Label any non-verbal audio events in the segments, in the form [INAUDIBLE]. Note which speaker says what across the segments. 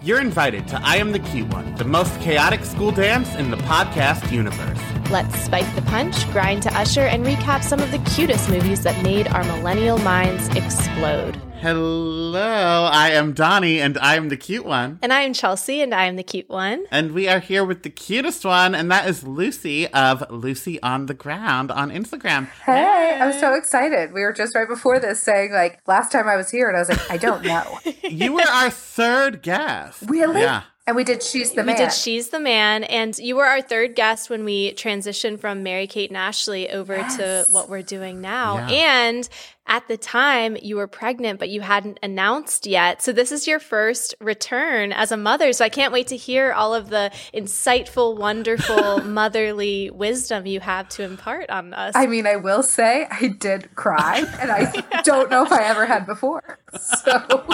Speaker 1: You're invited to I Am the Cute One, the most chaotic school dance in the podcast universe.
Speaker 2: Let's spike the punch, grind to usher, and recap some of the cutest movies that made our millennial minds explode.
Speaker 1: Hello, I am Donny, and I am the cute one.
Speaker 2: And I am Chelsea, and I am the cute one.
Speaker 1: And we are here with the cutest one, and that is Lucy of Lucy on the Ground on Instagram.
Speaker 3: Hey, I'm so excited. We were just right before this saying, like, last time I was here, and I was like, I don't know. [LAUGHS]
Speaker 1: you were our third guest.
Speaker 3: Really?
Speaker 1: Yeah.
Speaker 3: And we did She's the Man.
Speaker 2: we did She's the Man, and you were our third guest when we transitioned from Mary Kate and Ashley over
Speaker 3: Yes.
Speaker 2: to what we're doing now.
Speaker 1: Yeah.
Speaker 2: And at the time, you were pregnant, but you hadn't announced yet. So this is your first return as a mother. So I can't wait to hear all of the insightful, wonderful [LAUGHS] motherly wisdom you have to impart on us.
Speaker 3: I mean, I will say I did cry, and I [LAUGHS] don't know if I ever had before. So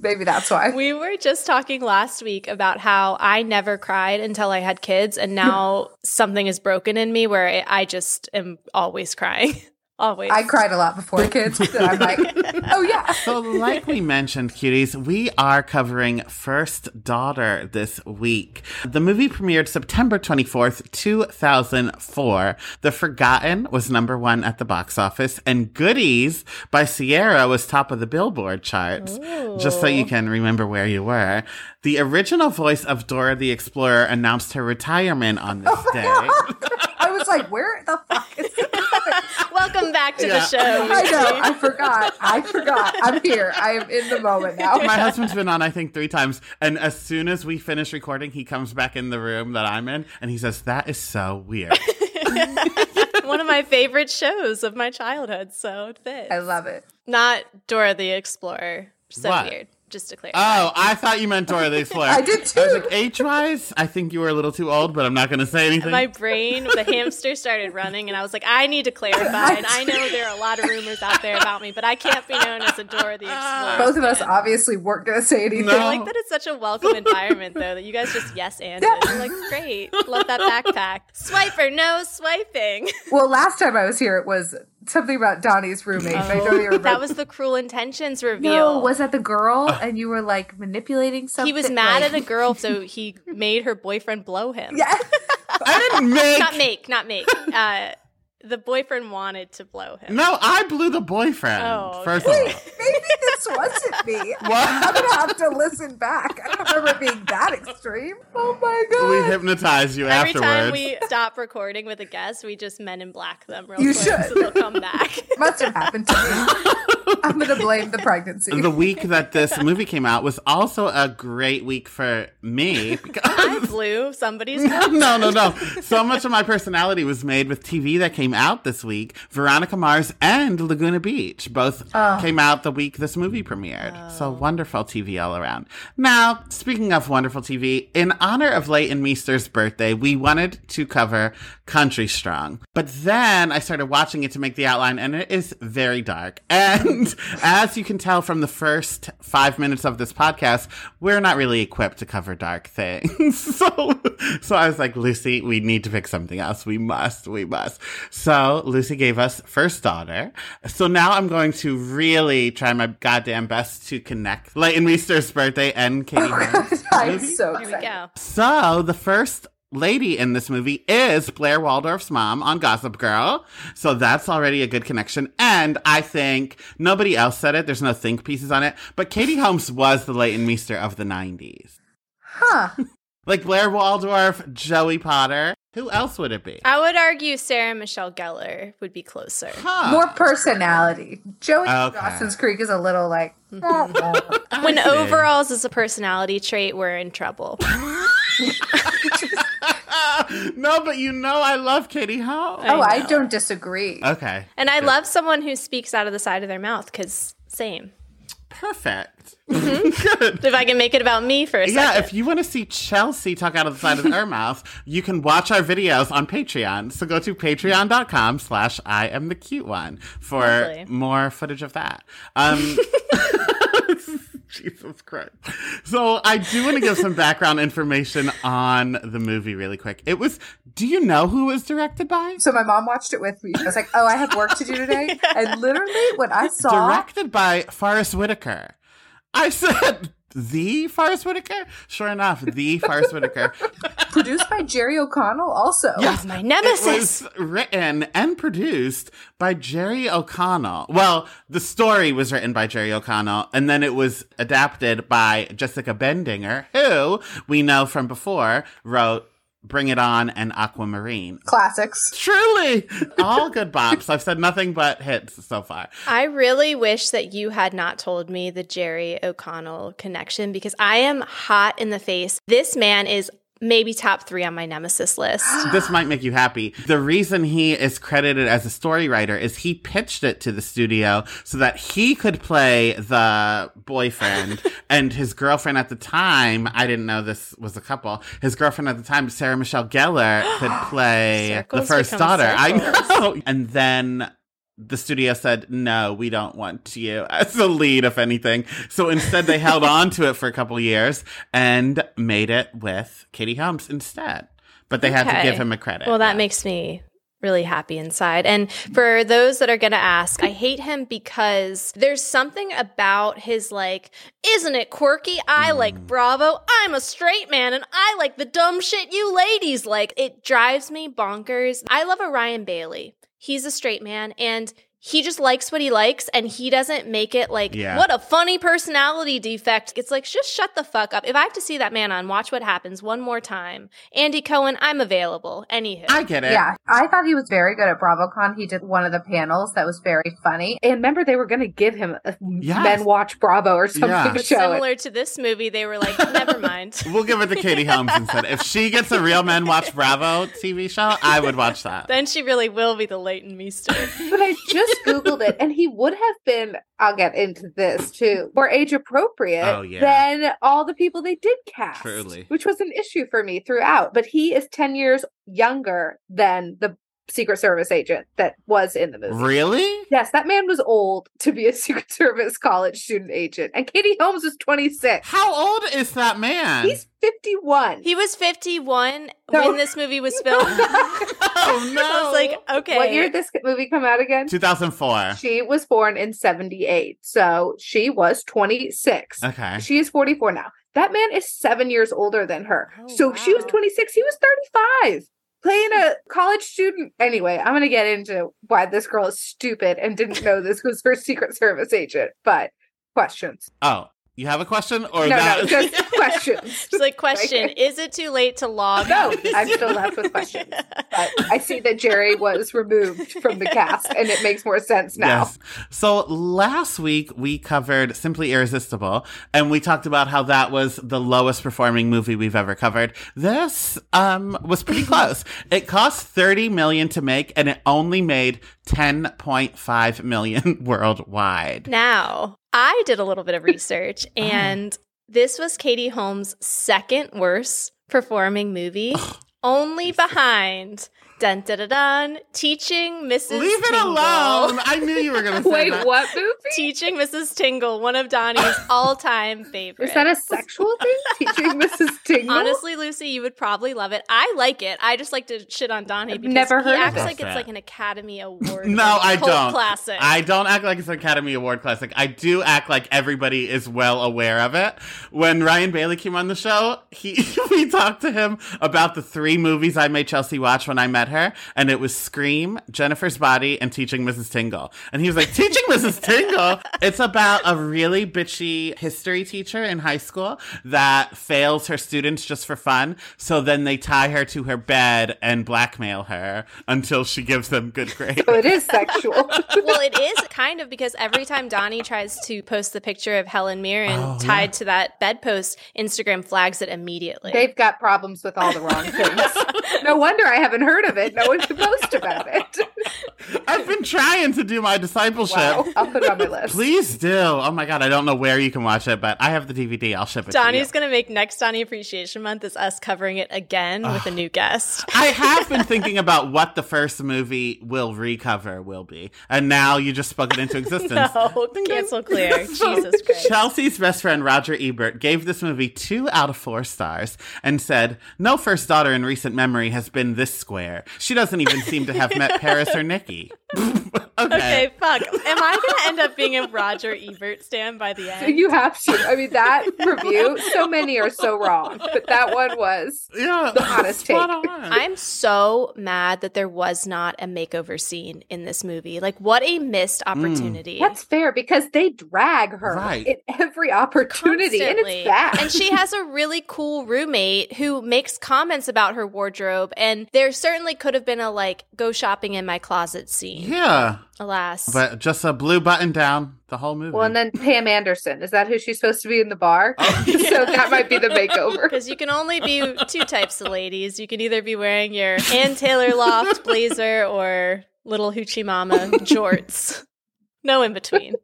Speaker 3: maybe that's why.
Speaker 2: We were just talking last week about how I never cried until I had kids, and [LAUGHS] now something is broken in me where I I just am always crying. Always.
Speaker 3: I cried a lot before kids, and I'm like, [LAUGHS] oh yeah.
Speaker 1: So, like we mentioned, cuties, we are covering First Daughter this week. The movie premiered September 24th, 2004. The Forgotten was number one at the box office, and Goodies by Ciara was top of the Billboard charts. Just so you can remember where you were. The original voice of Dora the Explorer announced her retirement on this [LAUGHS] day.
Speaker 3: I was like, where the fuck is it? [LAUGHS]
Speaker 2: Welcome back to
Speaker 1: Yeah.
Speaker 2: the show.
Speaker 3: I know. I forgot. I forgot. I'm here. I am in the moment now.
Speaker 1: My husband's been on, I think, three times. And as soon as we finish recording, he comes back in the room that I'm in and he says, That is so weird. [LAUGHS]
Speaker 2: One of my favorite shows of my childhood, so it fits.
Speaker 3: I love it.
Speaker 2: Not Dora the Explorer. So
Speaker 1: What?
Speaker 2: weird. Just to clarify.
Speaker 1: Oh, I thought you meant Dora the [LAUGHS] Explorer.
Speaker 3: I did
Speaker 1: I was
Speaker 3: too.
Speaker 1: like, age wise, I think you were a little too old, but I'm not going to say anything.
Speaker 2: my brain, the hamster started running, and I was like, I need to clarify. And I know there are a lot of rumors out there about me, but I can't be known as a Dora the Explorer.
Speaker 3: Both of us
Speaker 2: fan.
Speaker 3: obviously weren't going to say anything.
Speaker 1: No.
Speaker 2: I like that it's such a welcome environment, though, that you guys just yes and I'm like, great. Love that backpack. Swiper, no swiping.
Speaker 3: Well, last time I was here, it was something about Donny's roommate. I don't even remember.
Speaker 2: That was the Cruel Intentions reveal.
Speaker 3: no, was that the girl? [SIGHS] And you were like manipulating something.
Speaker 2: he was mad
Speaker 3: like,
Speaker 2: at a [LAUGHS] girl, so he made her boyfriend blow him.
Speaker 3: Yeah.
Speaker 1: I didn't [LAUGHS] make.
Speaker 2: Not make, not make. Uh, the boyfriend wanted to blow him.
Speaker 1: no, I blew the boyfriend.
Speaker 2: Oh,
Speaker 1: First
Speaker 3: Wait,
Speaker 1: of all. [LAUGHS]
Speaker 3: maybe this wasn't me. [LAUGHS] I'm gonna have to listen back. I don't remember being that extreme. Oh my god.
Speaker 1: We hypnotized you
Speaker 2: Every
Speaker 1: afterwards.
Speaker 2: time we stop recording with a guest, we just men in black them real
Speaker 3: You
Speaker 2: quick
Speaker 3: should.
Speaker 2: so they'll come back. [LAUGHS]
Speaker 3: Must have happened to me. I'm gonna blame the pregnancy.
Speaker 1: the week that this movie came out was also a great week for me because
Speaker 2: I blew somebody's nose.
Speaker 1: no, no, no. So much of my personality was made with TV that came out this week. Veronica Mars and Laguna Beach both oh. came out the week this movie premiered. So oh. wonderful TV all around. Now, speaking of wonderful TV, in honor of Leighton Meester's birthday, we wanted to cover Country Strong. But then I started watching it to make the outline, and it is very dark. [LAUGHS] And as you can tell from the first five minutes of this podcast, we're not really equipped to cover dark things. [LAUGHS] so, so I was like, Lucy, we need to pick something else. We must, we must. So Lucy gave us First Daughter. So now I'm going to really try my goddamn best to connect Leighton Meester's birthday and [LAUGHS] Katie Holmes.
Speaker 3: I'm
Speaker 1: movie.
Speaker 3: so
Speaker 2: Here we
Speaker 3: excited.
Speaker 2: go.
Speaker 1: So the first lady in this movie is Blair Waldorf's mom on Gossip Girl. So that's already a good connection. And I think nobody else said it. There's no think pieces on it. But Katie Holmes was the Leighton Meester of the 90s.
Speaker 3: Huh. [LAUGHS]
Speaker 1: Like Blair Waldorf, Joey Potter. Who else would it be?
Speaker 2: I would argue Sarah Michelle Gellar would be closer.
Speaker 1: Huh.
Speaker 3: More personality. Joey
Speaker 1: Okay.
Speaker 3: Dawson's Creek is a little like. [LAUGHS]
Speaker 2: When
Speaker 1: see.
Speaker 2: overalls is a personality trait, we're in trouble. [LAUGHS]
Speaker 1: no, but you know I love Katie Holmes.
Speaker 3: oh, I
Speaker 2: know.
Speaker 3: don't disagree.
Speaker 1: Okay.
Speaker 2: And I love someone who speaks out of the side of their mouth because same.
Speaker 1: Perfect.
Speaker 2: Mm-hmm. [LAUGHS]
Speaker 1: Good.
Speaker 2: If I can make it about me for a second.
Speaker 1: Yeah, if you want to see Chelsea talk out of the side of her [LAUGHS] mouth, you can watch our videos on Patreon. So go to patreon.com slash I am the cute one for
Speaker 2: Lovely.
Speaker 1: more footage of that. Um [LAUGHS] Jesus Christ. So I do want to give some background information on the movie really quick. It was do you know who it was directed by?
Speaker 3: So my mom watched it with me. I was like, "Oh, I have work to do today." [LAUGHS] And literally, when I saw,
Speaker 1: Directed by Forest Whitaker. I said The Forest Whitaker? Sure enough, the Forest Whitaker. [LAUGHS]
Speaker 3: Produced by Jerry O'Connell, also.
Speaker 1: Yes,
Speaker 2: my
Speaker 1: It
Speaker 2: nemesis.
Speaker 1: was written and produced by Jerry O'Connell. Well, the story was written by Jerry O'Connell, and then it was adapted by Jessica Bendinger, who we know from before wrote Bring It On and Aquamarine.
Speaker 3: Classics.
Speaker 1: Truly, [LAUGHS] all good bops. I've said nothing but hits so far.
Speaker 2: I really wish that you had not told me the Jerry O'Connell connection because I am hot in the face. This man is maybe top three on my nemesis list. [GASPS]
Speaker 1: this might make you happy. The reason he is credited as a story writer is he pitched it to the studio so that he could play the boyfriend [LAUGHS] and his girlfriend at the time. I didn't know this was a couple. His girlfriend at the time, Sarah Michelle Gellar, could [GASPS] play the first daughter. I know. [LAUGHS] And then the studio said, no, we don't want you as the lead, if anything. So instead, they held on to it for a couple years and made it with Katie Holmes instead. But they had to give him a credit.
Speaker 2: Well, that
Speaker 1: Yeah.
Speaker 2: makes me really happy inside. And for those that are going to ask, I hate him because there's something about his like, isn't it quirky? I
Speaker 1: Mm.
Speaker 2: like Bravo. I'm a straight man and I like the dumb shit you ladies like. It drives me bonkers. I love a Ryan Bailey. He's a straight man and he just likes what he likes and he doesn't make it like
Speaker 1: Yeah.
Speaker 2: what a funny personality defect. It's like just shut the fuck up. If I have to see that man on Watch What Happens one more time, Andy Cohen, I'm available. Anywho.
Speaker 1: I get it.
Speaker 3: Yeah, I thought he was very good at BravoCon. He did one of the panels that was very funny. And remember, they were going to give him a
Speaker 1: Yes.
Speaker 3: Men Watch Bravo or something
Speaker 1: Yeah.
Speaker 3: to
Speaker 2: But
Speaker 3: show it.
Speaker 2: similar to this movie, they were like, never [LAUGHS] mind.
Speaker 1: We'll give it to Katie Holmes instead. If she gets a Real Men Watch Bravo TV show, I would watch that.
Speaker 2: then she really will be the Leighton Meester.
Speaker 3: But I just Googled it, and he would have been, I'll get into this too, more age appropriate
Speaker 1: Oh, yeah.
Speaker 3: than all the people they did cast.
Speaker 1: Truly.
Speaker 3: Which was an issue for me throughout. But he is 10 years younger than the Secret Service agent that was in the movie.
Speaker 1: Really?
Speaker 3: Yes, that man was old to be a [LAUGHS] Secret Service college student agent. And Katie Holmes was 26.
Speaker 1: How old is that man?
Speaker 3: He's 51.
Speaker 2: He was 51
Speaker 3: No.
Speaker 2: when this movie was filmed. [LAUGHS]
Speaker 1: oh no.
Speaker 2: I was like, okay.
Speaker 3: What year did this movie come out again?
Speaker 1: 2004.
Speaker 3: She was born in 78. So she was 26.
Speaker 1: Okay.
Speaker 3: She is 44 now. That man is seven years older than her.
Speaker 2: Oh,
Speaker 3: so she was 26. He was 35. Playing a college student. Anyway, I'm going to get into why this girl is stupid and didn't know this was her [LAUGHS] Secret Service agent. But questions.
Speaker 1: Oh, you have a question or
Speaker 3: no,
Speaker 1: that?
Speaker 3: no, just questions. [LAUGHS]
Speaker 2: She's like, question, is it too late to log?
Speaker 3: No,
Speaker 2: out
Speaker 3: I'm still left with questions. [LAUGHS] But I see that Jerry was removed from the cast and it makes more sense now.
Speaker 1: Yes. So last week we covered Simply Irresistible and we talked about how that was the lowest performing movie we've ever covered. This um was pretty [LAUGHS] close. It cost 30 million to make and it only made 10.5 million worldwide.
Speaker 2: Now, I did a little bit of [LAUGHS] research,
Speaker 1: Oh.
Speaker 2: and this was Katie Holmes' second worst performing movie, only behind dun dun dun dun teaching Mrs.
Speaker 1: Leave it alone. I knew you were going [LAUGHS] to say
Speaker 3: Wait,
Speaker 1: that.
Speaker 3: what movie?
Speaker 2: Teaching Mrs. Tingle, one of Donny's [LAUGHS] all-time favorites.
Speaker 3: Is that a sexual thing? [LAUGHS] Teaching Mrs. Tingle?
Speaker 2: Honestly, Lucy, you would probably love it. I like it. I just like to shit on Donny
Speaker 3: I've
Speaker 2: because
Speaker 3: never
Speaker 2: he
Speaker 3: heard of
Speaker 2: acts
Speaker 1: it.
Speaker 2: like it's like an Academy Award.
Speaker 1: No, I don't.
Speaker 2: Classic.
Speaker 1: I don't act like it's an Academy Award classic. I do act like everybody is well aware of it. When Ryan Bailey came on the show, he we talked to him about the three movies I made Chelsea watch when I met her, and it was Scream, Jennifer's Body, and Teaching Mrs. Tingle. And he was like, "Teaching Mrs. Tingle." It's about a really bitchy history teacher in high school that fails her students just for fun. So then they tie her to her bed and blackmail her until she gives them good grades.
Speaker 3: So it is sexual. [LAUGHS]
Speaker 2: well, it is kind of because every time Donny tries to post the picture of Helen Mirren
Speaker 1: Oh,
Speaker 2: tied to that bedpost, Instagram flags it immediately.
Speaker 3: They've got problems with all the wrong things. [LAUGHS] no wonder I haven't heard of it. No one's supposed about it. [LAUGHS]
Speaker 1: I've been trying to do my discipleship.
Speaker 3: Wow. I'll put it on my list.
Speaker 1: Please do. Oh my god, I don't know where you can watch it, but I have the DVD. I'll ship it
Speaker 2: Donny's
Speaker 1: to
Speaker 2: going to make next Donny Appreciation Month is us covering it again with a new guest.
Speaker 1: I have been [LAUGHS] thinking about what the first movie will recover will be, and now you just spoke it into [LAUGHS] existence.
Speaker 2: No, cancel clear. Jesus Christ.
Speaker 1: Chelsea's best friend Roger Ebert gave this movie two out of four stars and said, No first daughter in recent memory has been this square. She doesn't even seem to have met Paris or Nikki. [LAUGHS] [LAUGHS] okay.
Speaker 2: Okay, fuck. Am I going to end up being a Roger Ebert stand by the end?
Speaker 3: You have to. I mean, that [LAUGHS] review, so many are so wrong, but that one was
Speaker 1: Yeah.
Speaker 3: the honest take.
Speaker 1: on.
Speaker 2: I'm so mad that there was not a makeover scene in this movie. Like, what a missed hmm. opportunity.
Speaker 3: That's fair because they drag her
Speaker 1: Right.
Speaker 3: in every opportunity, and it's bad.
Speaker 2: And she has a really cool roommate who makes comments about her wardrobe. And there certainly could have been a like, go shopping in my closet scene.
Speaker 1: yeah.
Speaker 2: Alas.
Speaker 1: But just a blue button down the whole movie.
Speaker 3: well, and then Pam Anderson is that who she's supposed to be in the bar?
Speaker 1: Oh. [LAUGHS]
Speaker 3: so that might be the makeover.
Speaker 2: Because you can only be two types of ladies. You can either be wearing your Ann Taylor Loft [LAUGHS] blazer or little hoochie mama jorts. No in between.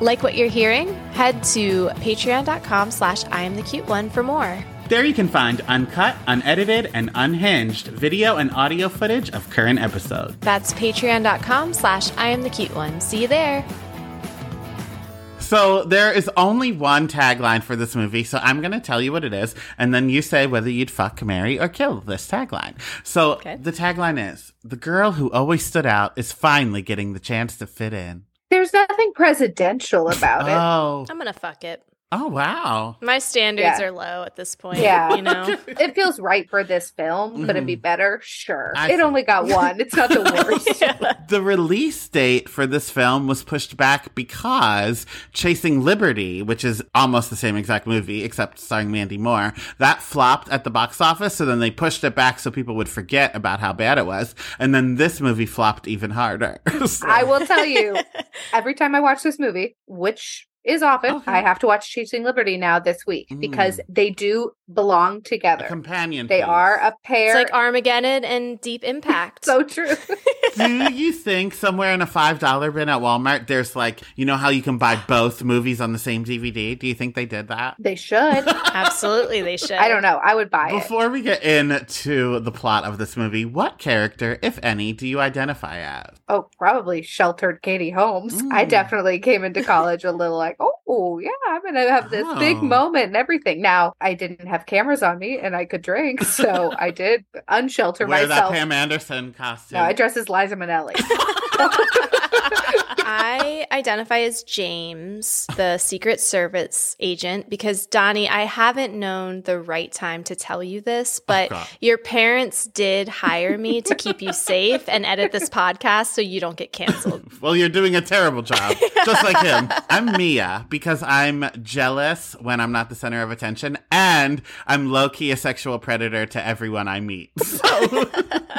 Speaker 2: Like what you're hearing? Head to patreon.com slash I am the cute one for more.
Speaker 1: There you can find uncut, unedited, and unhinged video and audio footage of current episodes.
Speaker 2: That's patreon.com slash I am the cute one. See you there.
Speaker 1: So there is only one tagline for this movie, so I'm going to tell you what it is, and then you say whether you'd fuck, marry, or kill this tagline. So
Speaker 2: Okay.
Speaker 1: the tagline is The girl who always stood out is finally getting the chance to fit in.
Speaker 3: There's nothing presidential about it.
Speaker 1: Oh.
Speaker 2: I'm going to fuck it.
Speaker 1: Oh, wow.
Speaker 2: My standards
Speaker 3: Yeah.
Speaker 2: are low at this point.
Speaker 3: Yeah.
Speaker 2: You know? [LAUGHS]
Speaker 3: It feels right for this film. Could it be better? Sure.
Speaker 1: Mm-hmm. I
Speaker 3: it
Speaker 1: see.
Speaker 3: only got one. It's not the [LAUGHS] worst.
Speaker 1: The release date for this film was pushed back because Chasing Liberty, which is almost the same exact movie, except starring Mandy Moore, that flopped at the box office. So then they pushed it back so people would forget about how bad it was. And then this movie flopped even harder. [LAUGHS] So-
Speaker 3: I will tell you, every time I watch this movie, which is often,
Speaker 1: Okay.
Speaker 3: I have to watch Chasing Liberty now this week because they do belong together.
Speaker 1: companion.
Speaker 3: They
Speaker 1: piece.
Speaker 3: are a pair.
Speaker 2: It's like Armageddon and Deep [LAUGHS] Impact.
Speaker 3: so true.
Speaker 1: Do [LAUGHS] you think somewhere in a five dollar bin at Walmart, there's like, you know how you can buy both movies on the same DVD? Do you think they did that?
Speaker 3: they should. [LAUGHS]
Speaker 2: Absolutely, they should.
Speaker 3: I don't know. I would buy it.
Speaker 1: Before we get into the plot of this movie, what character, if any, do you identify as?
Speaker 3: Oh, probably sheltered Katie Holmes. I
Speaker 1: Mm.
Speaker 3: definitely came into college a little like, oh, yeah, I'm going to have this big
Speaker 1: Oh.
Speaker 3: moment and everything. Now, I didn't have cameras on me and I could drink, so I [LAUGHS] did unshelter
Speaker 1: Wear that
Speaker 3: myself.
Speaker 1: Pam Anderson costume.
Speaker 3: No, I dress as Liza Minnelli. [LAUGHS] [LAUGHS]
Speaker 2: I identify as James, the Secret Service agent, because Donny, I haven't known the right time to tell you this, but
Speaker 1: God.
Speaker 2: your parents did hire me to keep you safe and edit this podcast so you don't get canceled. [LAUGHS]
Speaker 1: well, you're doing a terrible job, just like him. I'm Mia because I'm jealous when I'm not the center of attention, and I'm low key a sexual predator to everyone I meet. [LAUGHS] So,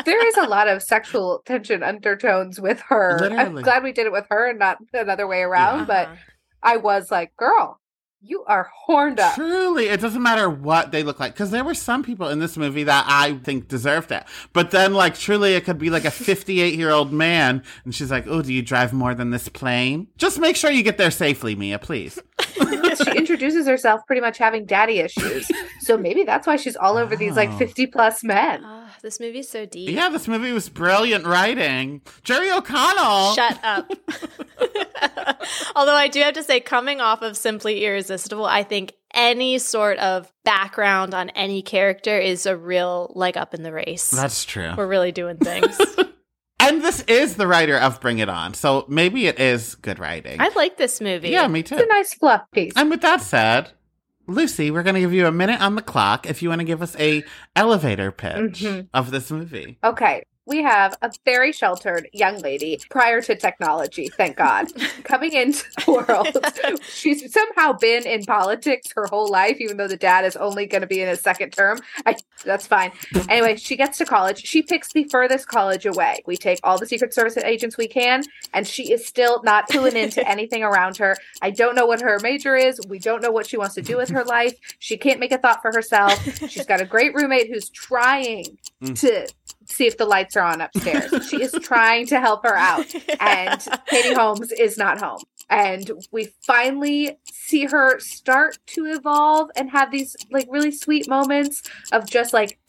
Speaker 3: there is a lot of sexual tension undertones with her.
Speaker 1: Literally.
Speaker 3: I'm glad we did it with her and not another way around,
Speaker 1: Yeah.
Speaker 3: but
Speaker 2: Uh-huh.
Speaker 3: I was like, girl, you are horned up.
Speaker 1: Truly, it doesn't matter what they look like because there were some people in this movie that I think deserved it. But then, like, truly, it could be like a [LAUGHS] 58 year old man, and she's like, "Oh, do you drive more than this plane? Just make sure you get there safely, Mia, please." [LAUGHS]
Speaker 3: she introduces herself pretty much having daddy issues. So maybe that's why she's all over these like
Speaker 1: Oh.
Speaker 3: 50 plus men. [GASPS] [GASPS]
Speaker 2: This movie's so deep.
Speaker 1: Yeah, this movie was brilliant writing. Jerry O'Connell.
Speaker 2: Shut up. [LAUGHS] Although I do have to say, coming off of Simply Irresistible, I think any sort of background on any character is a real leg up in the race.
Speaker 1: That's true.
Speaker 2: We're really doing things. [LAUGHS]
Speaker 1: And this is the writer of Bring It On, so maybe it is good writing.
Speaker 2: I like this movie.
Speaker 1: yeah, me too.
Speaker 3: It's a nice fluff piece.
Speaker 1: And with that said, Lucy, we're going to give you a minute on the clock if you want to give us a elevator pitch
Speaker 3: Mhm.
Speaker 1: of this movie.
Speaker 3: Okay. We have a very sheltered young lady prior to technology, thank God, [LAUGHS] coming into the world. [LAUGHS] She's somehow been in politics her whole life, even though the dad is only going to be in his second term. I, that's fine. Anyway, she gets to college. She picks the furthest college away. We take all the Secret Service agents we can, and she is still not cluing into [LAUGHS] anything around her. I don't know what her major is. We don't know what she wants to do with her life. She can't make a thought for herself. She's got a great roommate who's trying
Speaker 1: Mm.
Speaker 3: to see if the lights are on upstairs. she is [LAUGHS] trying to help her out, and Katie Holmes is not home. And we finally see her start to evolve and have these like really sweet moments of just like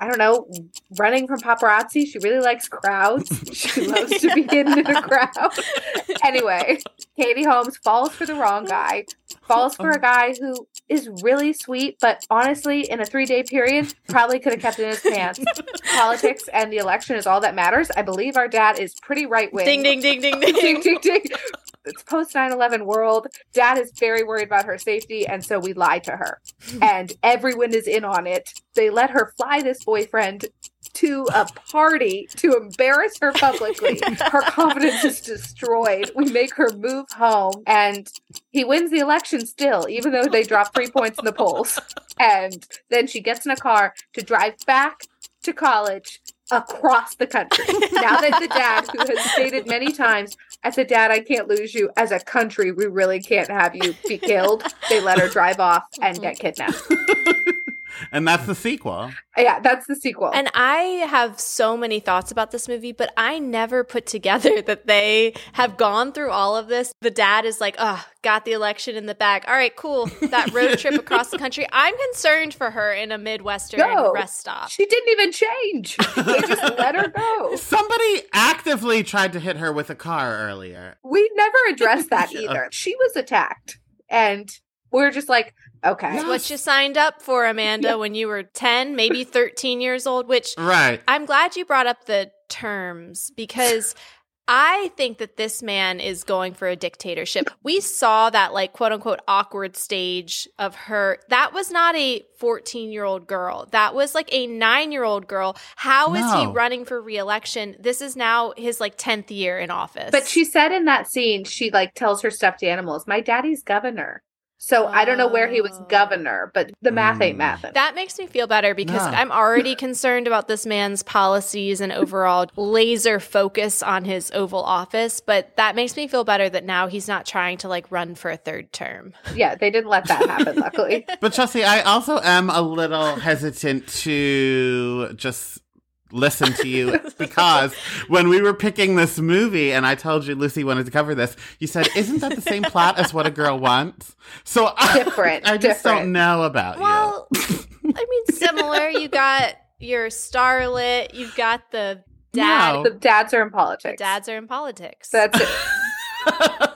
Speaker 3: I don't know, running from paparazzi. She really likes crowds. [LAUGHS] She loves to be hidden in a crowd. [LAUGHS] anyway, Katie Holmes falls for the wrong guy, falls for um, a guy who is really sweet, but honestly, in a three day period, probably could have kept in his pants. [LAUGHS] Politics and the election is all that matters. I believe our dad is pretty right wing.
Speaker 2: Ding, ding, ding, ding, ding.
Speaker 3: ding, ding, ding. It's post 9 11 world. Dad is very worried about her safety, and so we lie to her. [LAUGHS] And everyone is in on it. They let her fly this boyfriend to a party to embarrass her publicly. [LAUGHS] Her confidence is destroyed. We make her move home, and he wins the election still, even though they drop three points in the polls. And then she gets in a car to drive back to college across the country. now that the dad, who has stated many times, as a dad, I can't lose you. As a country, we really can't have you be killed. They let her drive off and get kidnapped. [LAUGHS]
Speaker 1: and that's the sequel.
Speaker 3: Yeah, that's the sequel.
Speaker 2: And I have so many thoughts about this movie, but I never put together [LAUGHS] that they have gone through all of this. The dad is like, oh, got the election in the bag. All right, cool. That road trip [LAUGHS] across the country. I'm concerned for her in a Midwestern
Speaker 3: No.
Speaker 2: rest stop.
Speaker 3: she didn't even change. They just [LAUGHS] let her go.
Speaker 1: Somebody actively tried to hit her with a car earlier.
Speaker 3: We never addressed that either. She was attacked, and we're just like, okay.
Speaker 1: Yeah.
Speaker 2: What you signed up for, Amanda,
Speaker 3: Yeah.
Speaker 2: when you were 10, maybe 13 years old, which
Speaker 1: Right.
Speaker 2: I'm glad you brought up the terms because I think that this man is going for a dictatorship. We saw that, like, quote unquote, awkward stage of her. That was not a 14 year old girl. That was like a nine year old girl. How is he running for reelection? This is now his like 10th year in office.
Speaker 3: But she said in that scene, she like tells her stuffed animals, "My daddy's governor." So I don't know where he was
Speaker 2: Oh.
Speaker 3: governor, but the math ain't
Speaker 1: Mm.
Speaker 3: mathin'.
Speaker 2: That makes me feel better because
Speaker 1: Yeah.
Speaker 2: I'm already concerned about this man's policies and overall [LAUGHS] laser focus on his Oval Office. But that makes me feel better that now he's not trying to like run for a third term.
Speaker 3: yeah, they didn't let that happen. [LAUGHS] luckily,
Speaker 1: But Chelsea, I also am a little hesitant to just listen to you because when we were picking this movie and I told you Lucy wanted to cover this, you said, "Isn't that the same plot as What a Girl Wants?" So I,
Speaker 3: Different,
Speaker 1: I just
Speaker 3: different.
Speaker 1: don't know about it.
Speaker 2: Well, I mean, [LAUGHS] similar. You got your starlet. You've got the dad.
Speaker 1: No.
Speaker 3: the dads are in
Speaker 2: The
Speaker 3: politics.
Speaker 2: dads are in politics.
Speaker 3: That's it. [LAUGHS]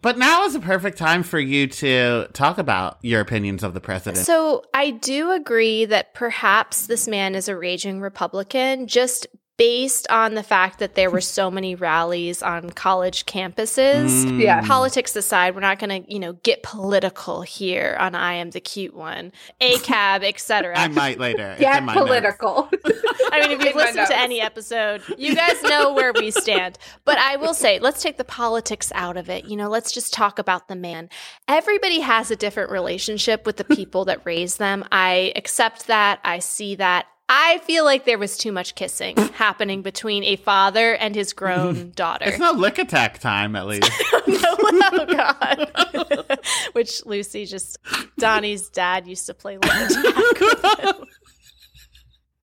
Speaker 1: but now is a perfect time for you to talk about your opinions of the president.
Speaker 2: So I do agree that perhaps this man is a raging Republican, just based on the fact that there were so many rallies on college campuses.
Speaker 1: Mm.
Speaker 3: Yeah.
Speaker 2: Politics aside, we're not going to, you know, get political here on I am the cute one, ACAB, etc. [LAUGHS]
Speaker 1: I might later. It's
Speaker 3: Get
Speaker 1: in my
Speaker 3: political. [LAUGHS]
Speaker 2: I mean, if you've listened to any episode, you guys know where we stand. But I will say, let's take the politics out of it. You know, let's just talk about the man. Everybody has a different relationship with the people that raise them. I accept that. I see that. I feel like there was too much kissing [LAUGHS] happening between a father and his grown [LAUGHS] daughter.
Speaker 1: It's no lick attack time, at least. [LAUGHS]
Speaker 2: no, oh God. Which Lucy just, Donny's dad used to play lick attack.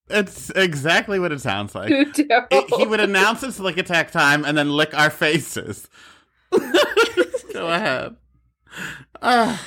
Speaker 1: it's exactly what it sounds like. It- he would announce it's lick attack time and then lick our faces. Go ahead. Uh,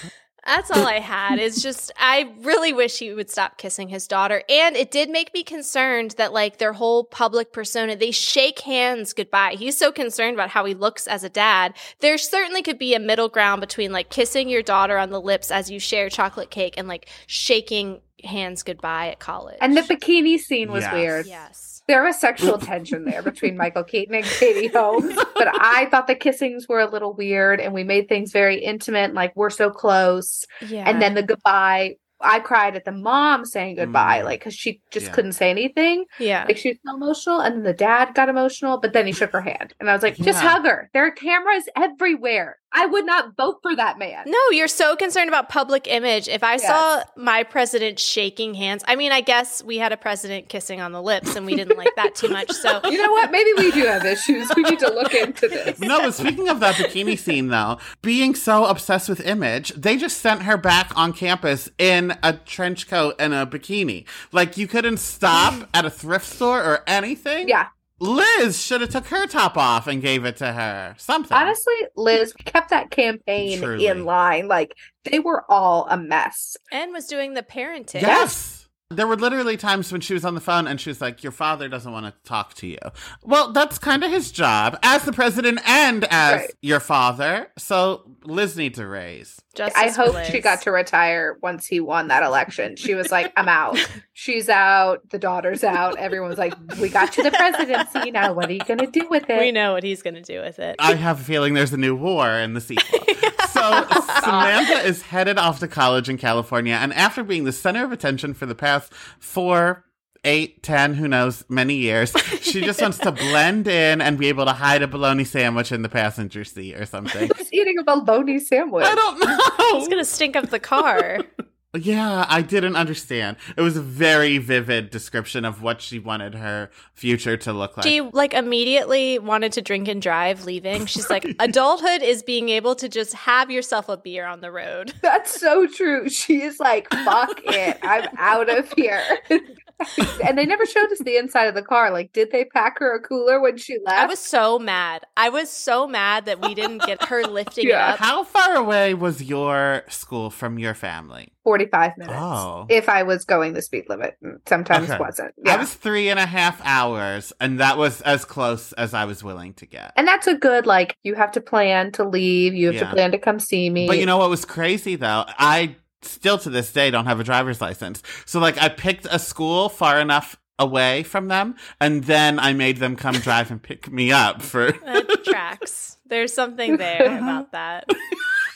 Speaker 2: That's all I had. Is just I really wish he would stop kissing his daughter. And it did make me concerned that like their whole public persona, they shake hands goodbye. He's so concerned about how he looks as a dad. There certainly could be a middle ground between like kissing your daughter on the lips as you share chocolate cake and like shaking hands goodbye at college.
Speaker 3: And the bikini scene was
Speaker 1: Yes.
Speaker 3: weird.
Speaker 2: yes.
Speaker 3: There was sexual tension there between Michael Keaton and Katie Holmes, but I thought the kissings were a little weird, and we made things very intimate, like we're so close.
Speaker 2: Yeah.
Speaker 3: And then the goodbye, I cried at the mom saying goodbye,
Speaker 1: Mm.
Speaker 3: like because she just
Speaker 1: Yeah.
Speaker 3: couldn't say anything,
Speaker 2: yeah.
Speaker 3: like she was so emotional. And then the dad got emotional, but then he shook her hand, and I was like, just
Speaker 1: Yeah.
Speaker 3: hug her. There are cameras everywhere. I would not vote for that man.
Speaker 2: No, you're so concerned about public image. If I saw my president shaking hands, I mean, I guess we had a president kissing on the lips and we didn't like that too much. So [LAUGHS]
Speaker 3: You know what? Maybe we do have issues. We need to look into this.
Speaker 1: no, but speaking of that bikini scene, though, being so obsessed with image, they just sent her back on campus in a trench coat and a bikini. Like you couldn't stop [LAUGHS] at a thrift store or anything.
Speaker 3: Yeah.
Speaker 1: Liz should have took her top off and gave it to her. Something.
Speaker 3: Honestly, Liz kept that campaign
Speaker 1: Truly.
Speaker 3: in line. Like they were all a mess.
Speaker 2: and was doing the parenting.
Speaker 1: yes. There were literally times when she was on the phone and she was like, Your father doesn't want to talk to you. Well, that's kind of his job as the president and as
Speaker 3: Right.
Speaker 1: your father. So Liz needs a raise.
Speaker 2: Justice
Speaker 3: I
Speaker 2: for
Speaker 3: hope
Speaker 2: Liz.
Speaker 3: she got to retire once he won that election. She was like, I'm out. [LAUGHS] She's out. The daughter's out. Everyone's like, We got you the presidency. Now, what are you going to do with it?
Speaker 2: We know what he's going to do with it.
Speaker 1: I have a feeling there's a new war in the sequel. [LAUGHS] so Samantha is headed off to college in California, and after being the center of attention for the past four, eight, ten, who knows, many years, she just wants to [LAUGHS] blend in and be able to hide a bologna sandwich in the passenger seat or something.
Speaker 3: Who's eating a bologna sandwich?
Speaker 1: I don't
Speaker 2: It's
Speaker 1: know.
Speaker 2: going to stink up the car. [LAUGHS]
Speaker 1: Yeah, I didn't understand. It was a very vivid description of what she wanted her future to look like.
Speaker 2: She like immediately wanted to drink and drive leaving. [LAUGHS] She's like, adulthood is being able to just have yourself a beer on the road.
Speaker 3: That's so true. She is like, fuck it. I'm out of here. [LAUGHS] [LAUGHS] and they never showed us the inside of the car. Like, did they pack her a cooler when she left?
Speaker 2: I was so mad. I was so mad that we didn't get her [LAUGHS] lifting
Speaker 3: Yeah.
Speaker 2: it up.
Speaker 1: How far away was your school from your family?
Speaker 3: 45 minutes.
Speaker 1: Oh.
Speaker 3: If I was going the speed limit, mm, sometimes
Speaker 1: Okay.
Speaker 3: wasn't.
Speaker 1: I was three and a half hours, and that was as close as I was willing to get.
Speaker 3: and that's a good, like, you have to plan to leave. You have
Speaker 1: Yeah.
Speaker 3: to plan to come see me.
Speaker 1: But you know what was crazy though? I still to this day don't have a driver's license. So like I picked a school far enough away from them, and then I made them come drive and pick me up for.
Speaker 2: That tracks. There's something there uh-huh. about that.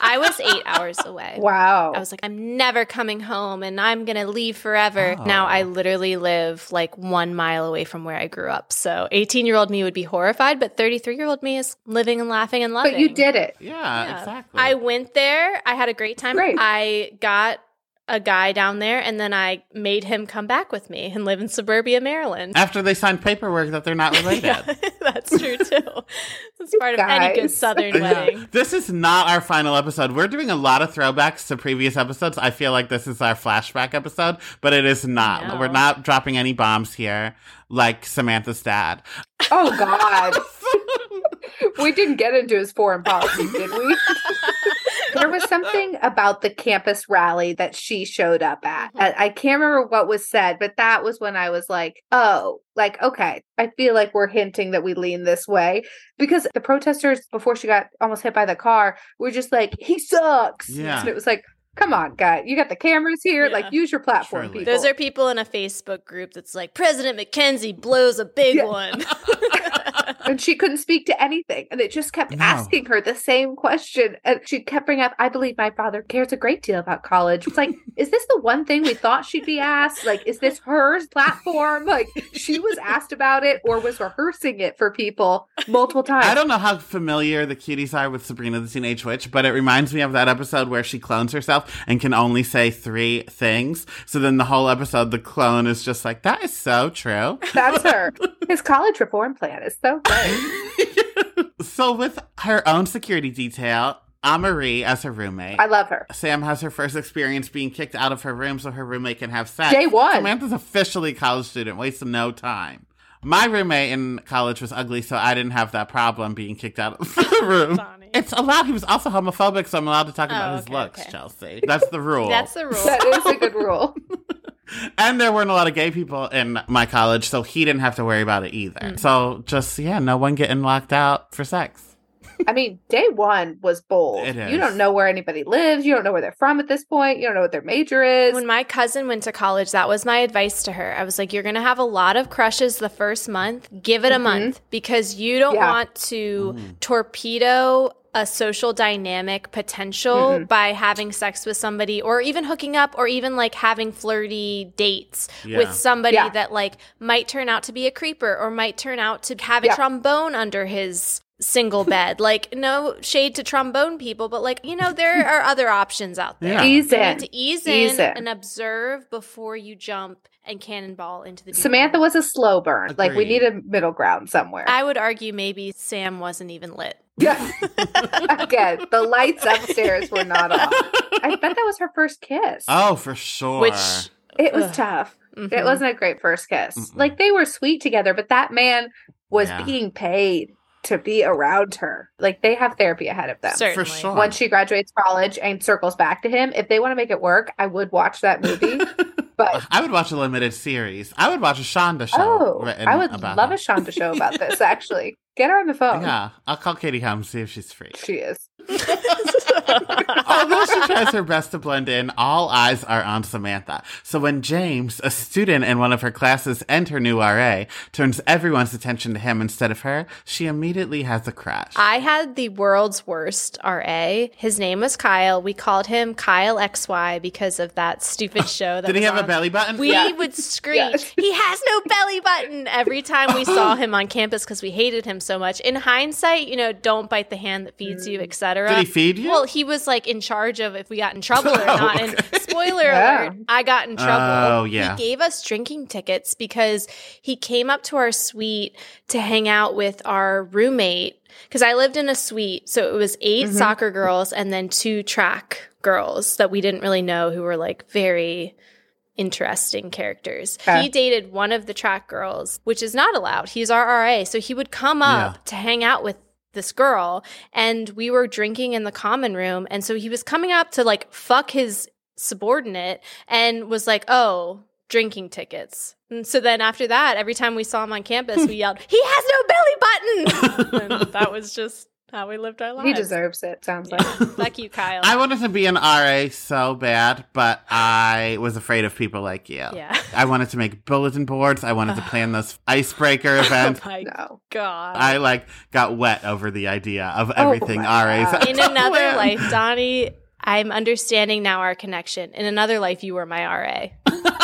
Speaker 2: I was eight hours away. [LAUGHS]
Speaker 3: wow.
Speaker 2: I was like, I'm never coming home and I'm going to leave forever.
Speaker 1: Oh.
Speaker 2: Now I oh. literally live like one mile away from where I grew up. So 18 year old me would be horrified, but 33 year old me is living and laughing and loving.
Speaker 3: but you did it.
Speaker 1: Yeah,
Speaker 2: Yeah.
Speaker 1: exactly.
Speaker 2: I went there. I had a great time.
Speaker 3: Great.
Speaker 2: I got a guy down there and then I made him come back with me and live in suburbia, Maryland.
Speaker 1: After they signed paperwork that they're not [LAUGHS] related.
Speaker 2: Yeah, [LAUGHS] that's true too. That's part of any good
Speaker 3: Guys.
Speaker 2: Southern
Speaker 1: Yeah. [LAUGHS]
Speaker 2: wedding.
Speaker 1: This is not our final episode. We're doing a lot of throwbacks to previous episodes. I feel like this is our flashback episode, but it is not.
Speaker 2: No.
Speaker 1: We're not dropping any bombs here like Samantha's dad.
Speaker 3: Oh, God. we didn't get into his foreign policy, did we? There was something about the campus rally that she showed up at.
Speaker 2: Mhm.
Speaker 3: I, I can't remember what was said, but that was when I was like, oh, like, okay, I feel like we're hinting that we lean this way. Because the protesters, before she got almost hit by the car, were just like, he sucks.
Speaker 1: Yeah.
Speaker 3: And it was like, come on, guy, you got the cameras here.
Speaker 2: Yeah.
Speaker 3: Like, use your platform,
Speaker 1: Surely.
Speaker 3: people.
Speaker 2: Those are people in a Facebook group that's like, President McKenzie blows a big
Speaker 3: Yeah.
Speaker 2: one. [LAUGHS] [LAUGHS]
Speaker 3: and she couldn't speak to anything. And it just kept
Speaker 1: No.
Speaker 3: asking her the same question. And she kept bringing up, I believe my father cares a great deal about college. It's like, [LAUGHS] is this the one thing we thought she'd be asked? Like, is this her platform? Like, she was asked about it or was rehearsing it for people multiple times.
Speaker 1: I don't know how familiar the cuties are with Sabrina the Teenage Witch, but it reminds me of that episode where she clones herself and can only say three things. So then the whole episode, the clone is just like, that is so true.
Speaker 3: That's her. [LAUGHS] His college reform plan is so good. [LAUGHS]
Speaker 1: so with her own security detail, Amerie as her roommate.
Speaker 3: I love her.
Speaker 1: Sam has her first experience being kicked out of her room so her roommate can have sex.
Speaker 3: Day one.
Speaker 1: Samantha's officially a college student, wasting no time. My roommate in college was ugly, so I didn't have that problem being kicked out of [LAUGHS] the room.
Speaker 2: Funny.
Speaker 1: It's allowed. He was also homophobic, so I'm allowed to talk about
Speaker 2: Oh,
Speaker 1: his
Speaker 2: okay,
Speaker 1: looks,
Speaker 2: okay.
Speaker 1: Chelsea. That's the [LAUGHS] rule.
Speaker 2: That's the rule.
Speaker 3: That is a good rule.
Speaker 1: And there weren't a lot of gay people in my college, so he didn't have to worry about it either.
Speaker 2: Mm.
Speaker 1: So just, yeah, no one getting locked out for sex.
Speaker 3: I mean, day one was bold.
Speaker 1: It
Speaker 3: You don't know where anybody lives. You don't know where they're from at this point. You don't know what their major is.
Speaker 2: When my cousin went to college, that was my advice to her. I was like, you're going to have a lot of crushes the first month. Give it a
Speaker 3: Mhm.
Speaker 2: month because you don't
Speaker 3: Yeah.
Speaker 2: want to
Speaker 1: Mm.
Speaker 2: torpedo a social dynamic potential
Speaker 3: Mhm.
Speaker 2: by having sex with somebody or even hooking up or even like having flirty dates
Speaker 1: Yeah.
Speaker 2: with somebody
Speaker 3: Yeah.
Speaker 2: that like might turn out to be a creeper or might turn out to have a
Speaker 3: Yeah.
Speaker 2: trombone under his single [LAUGHS] bed. like no shade to trombone people, but like, you know, there [LAUGHS] are other options out there.
Speaker 1: Yeah.
Speaker 3: Ease
Speaker 2: You
Speaker 3: in.
Speaker 2: need to ease in,
Speaker 3: Ease in.
Speaker 2: and observe before you jump and cannonball into the deep
Speaker 3: Samantha
Speaker 2: end.
Speaker 3: was a slow burn. Like we need a middle ground somewhere.
Speaker 2: I would argue maybe Sam wasn't even lit.
Speaker 3: Yeah. [LAUGHS] Again, the lights upstairs were not on. I bet that was her first kiss.
Speaker 1: Oh, for sure.
Speaker 2: Which
Speaker 3: it was
Speaker 2: ugh.
Speaker 3: tough.
Speaker 2: mhm.
Speaker 3: It wasn't a great first kiss.
Speaker 1: Mm-mm.
Speaker 3: Like they were sweet together, but that man was
Speaker 1: Yeah.
Speaker 3: being paid to be around her. Like they have therapy ahead of them.
Speaker 2: certainly.
Speaker 1: For sure.
Speaker 3: Once she graduates college and circles back to him, if they want to make it work, I would watch that movie. [LAUGHS] But
Speaker 1: I would watch a limited series. I would watch a Shonda show.
Speaker 3: oh, I would
Speaker 1: about
Speaker 3: love
Speaker 1: her.
Speaker 3: a Shonda show about this. [LAUGHS] Actually, get her on the phone.
Speaker 1: Yeah, I'll call Katie Holmes see if she's free.
Speaker 3: She is. [LAUGHS] [LAUGHS]
Speaker 1: Although she tries her best to blend in, all eyes are on Samantha. So when James, a student in one of her classes and her new RA, turns everyone's attention to him instead of her, she immediately has a crush.
Speaker 2: I had the world's worst RA. His name was Kyle. We called him Kyle XY because of that stupid [LAUGHS] show that
Speaker 1: Did he have a belly button?
Speaker 2: We
Speaker 3: Yeah.
Speaker 2: would [LAUGHS] scream,
Speaker 3: Yes.
Speaker 2: he has no belly button every time we saw him on campus because we hated him so much. In hindsight, you know, don't bite the hand that feeds you, etc.
Speaker 1: Did he feed you?
Speaker 2: Well, he was like in charge of if we got in trouble or
Speaker 1: Oh, [LAUGHS]
Speaker 2: not. And spoiler
Speaker 3: Yeah.
Speaker 2: alert, I got in trouble.
Speaker 1: Oh, yeah.
Speaker 2: He gave us drinking tickets because he came up to our suite to hang out with our roommate. Because I lived in a suite. So it was 8
Speaker 3: Mhm.
Speaker 2: soccer girls and then two track girls that we didn't really know who were like very interesting characters.
Speaker 3: Okay.
Speaker 2: He dated one of the track girls, which is not allowed. He's our RA. So he would come up
Speaker 1: Yeah.
Speaker 2: to hang out with this girl and we were drinking in the common room and so he was coming up to like fuck his subordinate and was like, "Oh, drinking tickets." And so then after that, every time we saw him on campus, we [LAUGHS] yelled, "He has no belly button." [LAUGHS] and that was just how we lived our lives.
Speaker 3: He deserves it. Sounds like.
Speaker 2: Fuck you, Kyle.
Speaker 1: I wanted to be an RA so bad, but I was afraid of people like you.
Speaker 2: yeah.
Speaker 1: I wanted to make bulletin boards. I wanted to plan those [SIGHS] icebreaker oh events.
Speaker 2: oh my
Speaker 3: No.
Speaker 2: god.
Speaker 1: I like got wet over the idea of
Speaker 3: Oh
Speaker 1: everything
Speaker 3: my
Speaker 1: RAs.
Speaker 2: In another
Speaker 1: Plan.
Speaker 2: life, Donny, I'm understanding now our connection. In another life, you were my RA. [LAUGHS]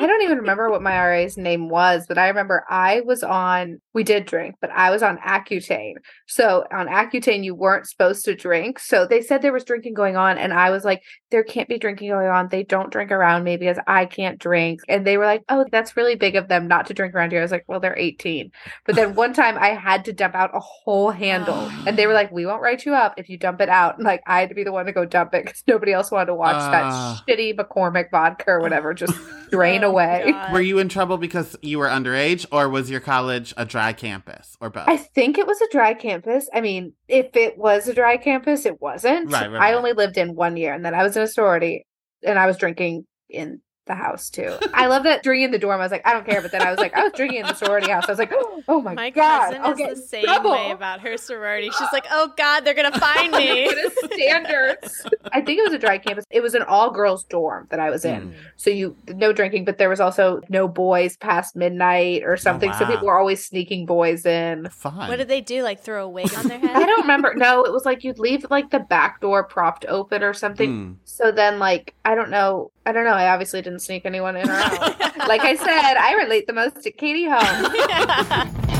Speaker 3: I don't even remember what my RA's name was, but I remember I was on, we did drink, but I was on Accutane. So on Accutane, you weren't supposed to drink. So they said there was drinking going on. And I was like, there can't be drinking going on. They don't drink around me because I can't drink. And they were like, oh, that's really big of them not to drink around here. I was like, well, they're 18. But then one time I had to dump out a whole handle. And they were like, we won't write you up if you dump it out. And like, I had to be the one to go dump it because nobody else wanted to watch
Speaker 1: Ah.
Speaker 3: that shitty McCormick vodka or whatever just [LAUGHS] drain
Speaker 2: Oh,
Speaker 3: away.
Speaker 2: Oh God.
Speaker 1: Were you in trouble because you were underage, or was your college a dry campus, or both?
Speaker 3: I think it was a dry campus. I mean, if it was a dry campus, it wasn't.
Speaker 1: Right, right,
Speaker 3: I
Speaker 1: right.
Speaker 3: only lived in one year and then I was in a sorority and I was drinking in the house too. I love that drinking in the dorm. I was like, I don't care. But then I was like, I was drinking in the sorority house. I was like, oh my,
Speaker 2: My
Speaker 3: God.
Speaker 2: My cousin
Speaker 3: I'll
Speaker 2: is the same
Speaker 3: trouble.
Speaker 2: way about her sorority. She's like, "Oh God, they're gonna find me." [LAUGHS]
Speaker 3: Standards. I think it was a dry campus. It was an all girls dorm that I was in.
Speaker 1: Mm.
Speaker 3: So you no drinking, but there was also no boys past midnight or something. So
Speaker 1: wow.
Speaker 3: people were always sneaking boys in.
Speaker 1: Fun.
Speaker 2: What did they do? Like throw a wig on their [LAUGHS] head?
Speaker 3: I don't remember. No, it was like you'd leave like the back door propped open or something.
Speaker 1: Mm.
Speaker 3: So then, like, I don't know. I don't know. I obviously didn't sneak anyone in or out. [LAUGHS] like I said, I relate the most to Katie Holmes. [LAUGHS]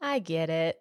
Speaker 2: I get it.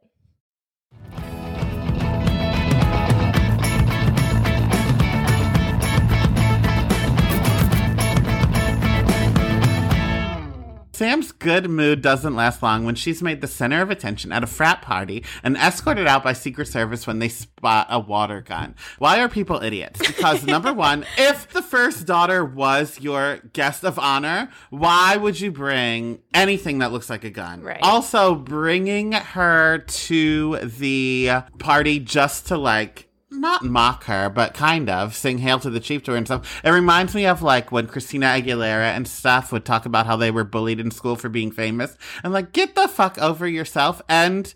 Speaker 1: Sam's good mood doesn't last long when she's made the center of attention at a frat party and escorted out by Secret Service when they spot a water gun. Why are people idiots? Because number [LAUGHS] one, if the first daughter was your guest of honor, why would you bring anything that looks like a gun?
Speaker 2: Right.
Speaker 1: Also, bringing her to the party just to like not mock her, but kind of sing "Hail to the Chief" to her and stuff. It reminds me of like when Christina Aguilera and stuff would talk about how they were bullied in school for being famous, and like get the fuck over yourself and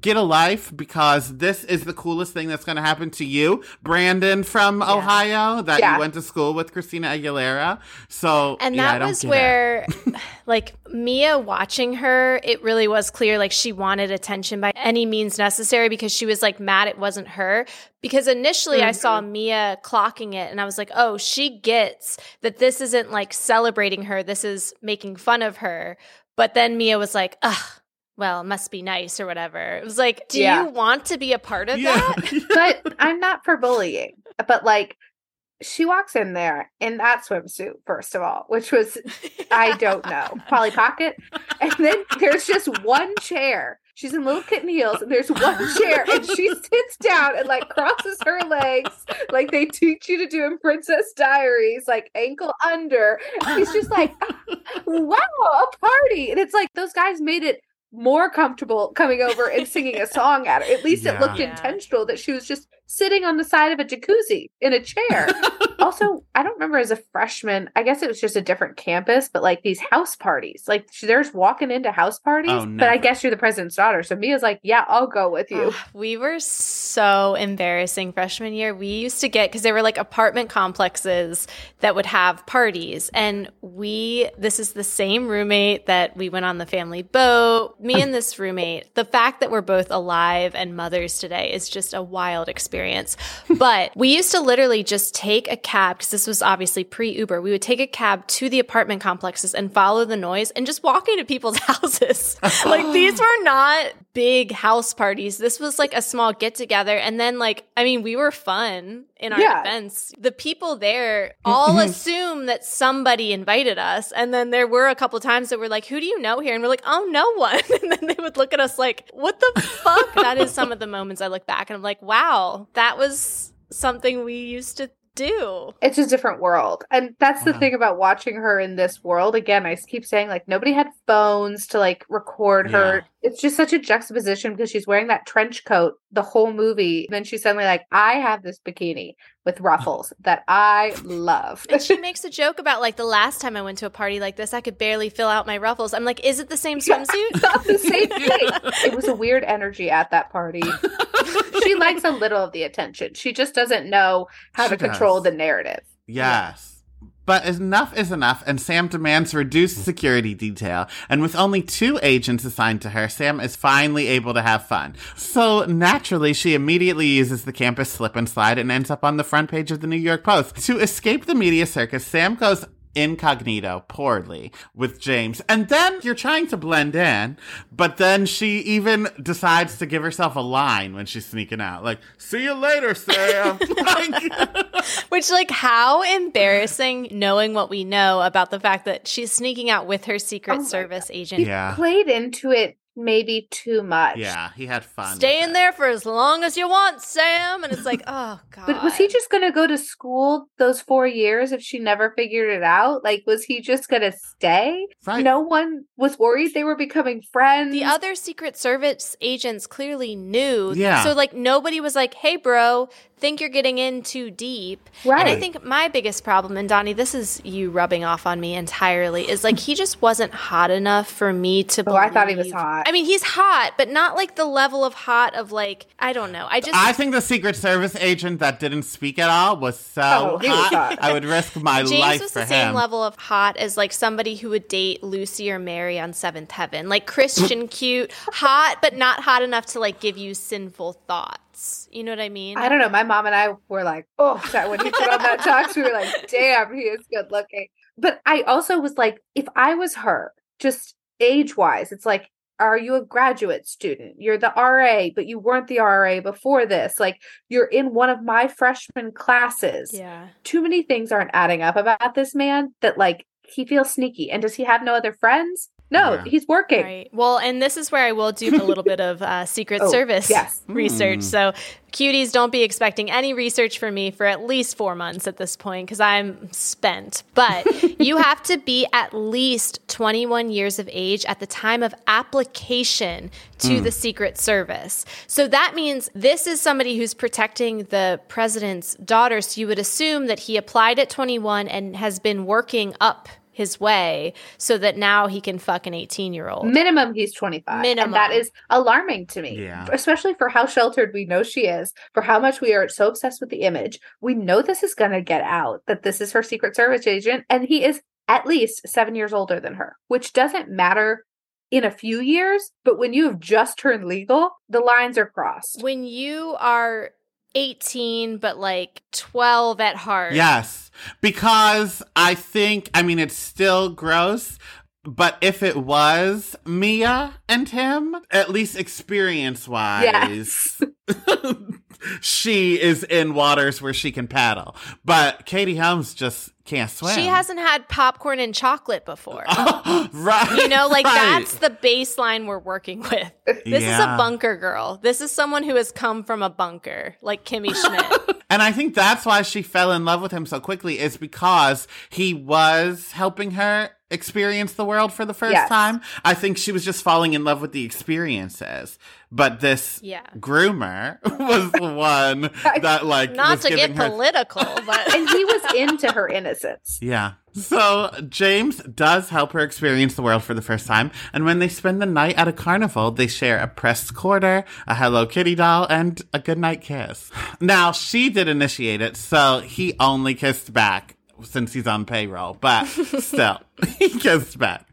Speaker 1: get a life because this is the coolest thing that's going to happen to you, Brandon from Ohio, that
Speaker 3: Yeah.
Speaker 1: you went to school with Christina Aguilera. So
Speaker 2: And
Speaker 1: yeah,
Speaker 2: that
Speaker 1: don't
Speaker 2: was where, [LAUGHS] like, Mia watching her, it really was clear, like, she wanted attention by any means necessary because she was, like, mad it wasn't her. Because initially I saw
Speaker 1: Mm-hmm.
Speaker 2: Mia clocking it and I was like, oh, she gets that this isn't, like, celebrating her, this is making fun of her. But then Mia was like, ugh. Well, it must be nice or whatever. It was like, do
Speaker 3: Yeah.
Speaker 2: you want to be a part of
Speaker 1: Yeah.
Speaker 2: that? [LAUGHS]
Speaker 3: but I'm not for bullying. But like, she walks in there in that swimsuit, first of all, which was, I don't know, Polly Pocket. And then there's just one chair. She's in little kitten heels, and there's one [LAUGHS] chair, and she sits down and like crosses her legs, like they teach you to do in Princess Diaries, like ankle under. She's just like, [LAUGHS] wow, a party. And it's like those guys made it more comfortable coming over and singing a song at her. At least it looked
Speaker 2: Yeah.
Speaker 3: intentional that she was just sitting on the side of a jacuzzi in a chair. [LAUGHS] also, I don't remember as a freshman, I guess it was just a different campus, but like these house parties, like she- there's walking into house parties.
Speaker 1: Oh,
Speaker 3: but I guess you're the president's daughter. So Mia's like, yeah, I'll go with you.
Speaker 2: Ugh, we were so embarrassing freshman year. We used to get because there were like apartment complexes that would have parties, and we this is the same roommate that we went on the family boat. Me and this roommate. The fact that we're both alive and mothers today is just a wild experience. But we used to literally just take a cab because this was obviously pre Uber. We would take a cab to the apartment complexes and follow the noise and just walk into people's [LAUGHS] houses. like these were not big house parties. This was like a small get together. And then, like, I mean, we were fun in our
Speaker 3: Yeah.
Speaker 2: defense. The people there mm-hmm. all assume that somebody invited us. And then there were a couple times that we're like, who do you know here? And we're like, oh, no one. [LAUGHS] And then they would look at us like, what the fuck? that is some of the moments I look back and I'm like, wow, that was something we used to do.
Speaker 3: It's a different world. And that's the
Speaker 1: Wow.
Speaker 3: thing about watching her in this world. Again, I keep saying like nobody had phones to like record her. It's just such a juxtaposition because she's wearing that trench coat the whole movie. And then she's suddenly like, I have this bikini with ruffles [LAUGHS] that I love.
Speaker 2: And she [LAUGHS] makes a joke about like the last time I went to a party like this, I could barely fill out my ruffles. I'm like, is it the same swimsuit? [LAUGHS]
Speaker 3: Not the same thing. It was a weird energy at that party. She likes a little of the attention. She just doesn't know how
Speaker 1: She
Speaker 3: to control
Speaker 1: does.
Speaker 3: the narrative.
Speaker 1: Yes. But enough is enough, and Sam demands reduced security detail. And with only two agents assigned to her, Sam is finally able to have fun. So naturally, she immediately uses the campus slip and slide and ends up on the front page of the New York Post. To escape the media circus, Sam goes incognito poorly with James. And then you're trying to blend in, but then she even decides to give herself a line when she's sneaking out. Like, see you later, Sam. [LAUGHS] Like- [LAUGHS]
Speaker 2: Which, like, how embarrassing knowing what we know about the fact that she's sneaking out with her Secret
Speaker 3: Oh my
Speaker 2: Service agent.
Speaker 1: Yeah.
Speaker 3: Played into it maybe too much.
Speaker 1: Yeah, he had fun.
Speaker 2: Stay in there for as long as you want, Sam. And it's like, [LAUGHS] oh, God.
Speaker 3: But was he just going to go to school those four years if she never figured it out? Like, was he just going to stay?
Speaker 1: Right.
Speaker 3: No one was worried they were becoming friends.
Speaker 2: The other Secret Service agents clearly knew.
Speaker 1: Yeah.
Speaker 2: So, like, nobody was like, hey, bro, think you're getting in too deep.
Speaker 3: Right.
Speaker 2: And I think my biggest problem, and Donny, this is you rubbing off on me entirely, is like he just wasn't hot enough for me to.
Speaker 3: Oh,
Speaker 2: believe.
Speaker 3: I thought he was hot.
Speaker 2: I mean, he's hot, but not like the level of hot of like I don't know. I just
Speaker 1: I think the Secret Service agent that didn't speak at all was so
Speaker 3: Oh, he was
Speaker 1: hot.
Speaker 3: hot.
Speaker 1: I would risk my
Speaker 2: James
Speaker 1: life
Speaker 2: was
Speaker 1: for
Speaker 2: the same level of hot as like somebody who would date Lucy or Mary on Seventh Heaven, like Christian [LAUGHS] cute, hot, but not hot enough to like give you sinful thoughts. You know what I mean?
Speaker 3: I don't know. My mom and I were like, oh, that when he put on that tux, we were like, [LAUGHS] damn, he is good looking. But I also was like, if I was her, just age wise, it's like, are you a graduate student? You're the RA, but you weren't the RA before this. Like, you're in one of my freshman classes.
Speaker 2: yeah.
Speaker 3: Too many things aren't adding up about this man that, like, he feels sneaky. And does he have no other friends? No,
Speaker 1: Yeah.
Speaker 3: he's working.
Speaker 2: Right. Well, and this is where I will do a little bit of uh, [LAUGHS] Secret
Speaker 3: Oh,
Speaker 2: Service
Speaker 3: yes. [LAUGHS]
Speaker 2: research.
Speaker 1: Hmm.
Speaker 2: So, cuties, don't be expecting any research from me for at least four months at this point because I'm spent. But [LAUGHS] you have to be at least 21 years of age at the time of application to the Secret Service. So that means this is somebody who's protecting the president's daughter. So you would assume that he applied at 21 and has been working up his way so that now he can fuck an 18 year old.
Speaker 3: Minimum, he's 25.
Speaker 2: Minimum.
Speaker 3: And that is alarming to me.
Speaker 1: Yeah.
Speaker 3: Especially for how sheltered we know she is, for how much we are so obsessed with the image. We know this is going to get out that this is her Secret Service agent, and he is at least seven years older than her, which doesn't matter in a few years. But when you have just turned legal, the lines are crossed.
Speaker 2: When you are 18 but like 12 at heart.
Speaker 1: Yes, because I think, I mean, it's still gross, but if it was Mia and him, at least experience wise,
Speaker 3: Yes. [LAUGHS]
Speaker 1: she is in waters where she can paddle. But Katie Holmes just can't swim.
Speaker 2: She hasn't had popcorn and chocolate before. [LAUGHS]
Speaker 1: right.
Speaker 2: You know, like
Speaker 1: right.
Speaker 2: that's the baseline we're working with. This is a bunker girl. This is someone who has come from a bunker, like Kimmy Schmidt. [LAUGHS]
Speaker 1: And I think that's why she fell in love with him so quickly is because he was helping her experience the world for the first
Speaker 3: Yes.
Speaker 1: time. I think she was just falling in love with the experiences. But this
Speaker 2: Yeah.
Speaker 1: groomer [LAUGHS] was the one [LAUGHS] that like
Speaker 2: Not
Speaker 1: was
Speaker 2: to get
Speaker 1: her
Speaker 2: political, [LAUGHS] but
Speaker 3: and he was into her innocence.
Speaker 1: Yeah. So James does help her experience the world for the first time, and when they spend the night at a carnival, they share a pressed quarter, a Hello Kitty doll, and a goodnight kiss. Now she did initiate it, so he only kissed back since he's on payroll, but still, [LAUGHS] he kissed back.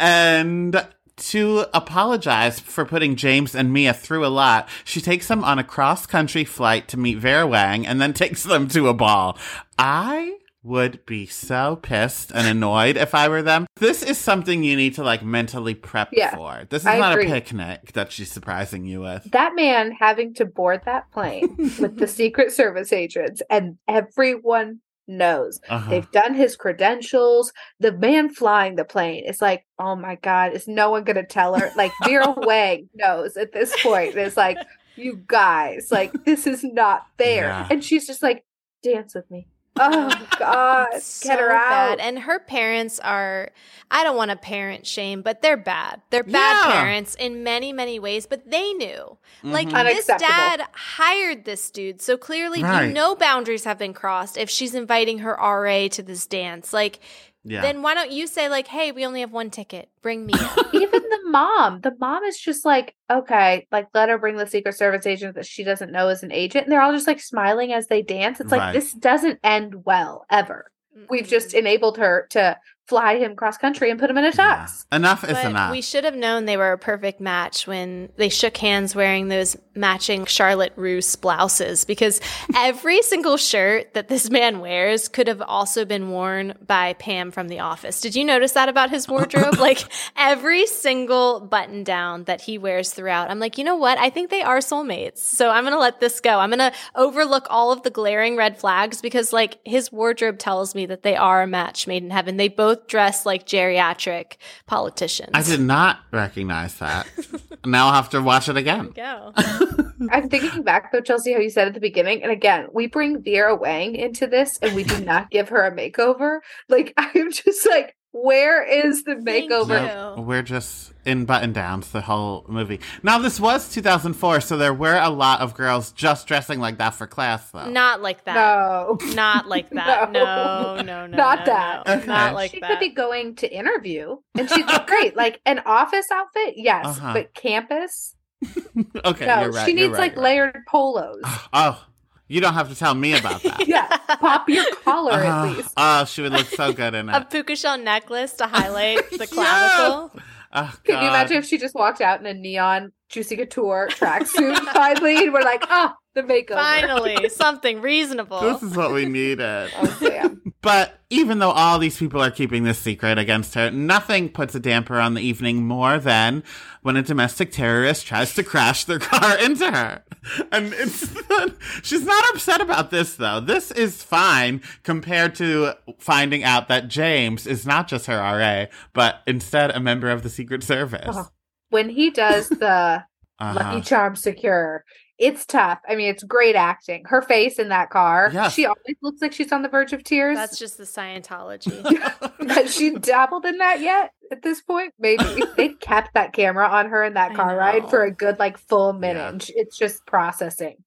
Speaker 1: And to apologize for putting James and Mia through a lot, she takes them on a cross country flight to meet Vera Wang and then takes them to a ball. I would be so pissed and annoyed if I were them. This is something you need to like mentally prep
Speaker 3: Yeah,
Speaker 1: for. This is
Speaker 3: I
Speaker 1: not
Speaker 3: agree.
Speaker 1: a picnic that she's surprising you with.
Speaker 3: That man having to board that plane with the [LAUGHS] Secret Service agents, and everyone knows
Speaker 1: Uh-huh.
Speaker 3: They've done his credentials. The man flying the plane is like, oh my God, is no one going to tell her? Like, Vera [LAUGHS] Wang knows at this point. It's like, you guys, like, this is not fair.
Speaker 1: Yeah.
Speaker 3: And she's just like, dance with me. Oh God,
Speaker 2: so
Speaker 3: get her out.
Speaker 2: bad. And her parents are, I don't want to parent shame, but they're bad. They're bad
Speaker 1: Yeah.
Speaker 2: parents in many, many ways, but they knew. Like,
Speaker 1: Mhm.
Speaker 2: this dad hired this dude. So clearly,
Speaker 1: Right.
Speaker 2: you know, boundaries have been crossed if she's inviting her RA to this dance. Like,
Speaker 1: yeah.
Speaker 2: then why don't you say, like, hey, we only have one ticket. Bring me. [LAUGHS]
Speaker 3: Even the mom, the mom is just like, okay, like let her bring the Secret Service agent that she doesn't know is an agent. And they're all just like smiling as they dance. It's like,
Speaker 1: Right.
Speaker 3: this doesn't end well, ever. We've just enabled her to fly him cross country and put him in a
Speaker 1: Yeah. Enough is
Speaker 2: But
Speaker 1: enough.
Speaker 2: we should have known they were a perfect match when they shook hands wearing those matching Charlotte Russe blouses because [LAUGHS] every single shirt that this man wears could have also been worn by Pam from The Office. Did you notice that about his wardrobe? [LAUGHS] like every single button down that he wears throughout. I'm like, you know what? I think they are soulmates. So I'm going to let this go. I'm going to overlook all of the glaring red flags because like his wardrobe tells me that they are a match made in heaven. They both dress like geriatric politicians.
Speaker 1: I did not recognize that. [LAUGHS] now I'll have to watch it again.
Speaker 2: Go. [LAUGHS]
Speaker 3: I'm thinking back though, Chelsea, how you said at the beginning, and again, we bring Vera Wang into this and we do not give her a makeover. Like [LAUGHS] I'm just like, Where is the makeover?
Speaker 2: you.
Speaker 1: Nope. We're just in button downs the whole movie. Now, this was 2004, so there were a lot of girls just dressing like that for class, though.
Speaker 2: Not like that.
Speaker 3: No. [LAUGHS]
Speaker 2: Not like that.
Speaker 3: No.
Speaker 2: No, no, no.
Speaker 3: Not
Speaker 2: no,
Speaker 3: that.
Speaker 2: no.
Speaker 1: Okay.
Speaker 2: Not like
Speaker 3: she
Speaker 2: that.
Speaker 3: could be going to interview and she'd look great. [LAUGHS] Like an office outfit, yes,
Speaker 1: Uh-huh.
Speaker 3: but campus? [LAUGHS]
Speaker 1: okay,
Speaker 3: no,
Speaker 1: you're right.
Speaker 3: she
Speaker 1: you're
Speaker 3: needs
Speaker 1: right,
Speaker 3: like
Speaker 1: you're right.
Speaker 3: layered polos.
Speaker 1: Oh, you don't have to tell me about that. [LAUGHS]
Speaker 3: yeah, pop your collar at
Speaker 1: Uh,
Speaker 3: least.
Speaker 1: Oh, she would look so good in
Speaker 2: a puka shell necklace to highlight [LAUGHS] the
Speaker 1: Yes!
Speaker 2: clavicle.
Speaker 1: Oh,
Speaker 3: Can you imagine if she just walked out in a neon Juicy Couture tracksuit finally and we're like, ah, the makeover.
Speaker 2: Finally, [LAUGHS] something reasonable.
Speaker 1: This is what we needed.
Speaker 3: Oh, damn.
Speaker 1: But even though all these people are keeping this secret against her, nothing puts a damper on the evening more than when a domestic terrorist tries to crash their car into her. And it's she's not upset about this though. This is fine compared to finding out that James is not just her RA, but instead a member of the Secret Service.
Speaker 3: Oh, When he does the [LAUGHS]
Speaker 1: Uh-huh.
Speaker 3: Lucky Charm Secure, it's tough. I mean, it's great acting. Her face in that car,
Speaker 1: Yes.
Speaker 3: she always looks like she's on the verge of tears.
Speaker 2: That's just the Scientology. [LAUGHS]
Speaker 3: Has she dabbled in that yet at this point? Maybe. [LAUGHS] they kept that camera on her in that
Speaker 2: I
Speaker 3: car ride for a good like full minute.
Speaker 1: Yeah.
Speaker 3: It's just processing.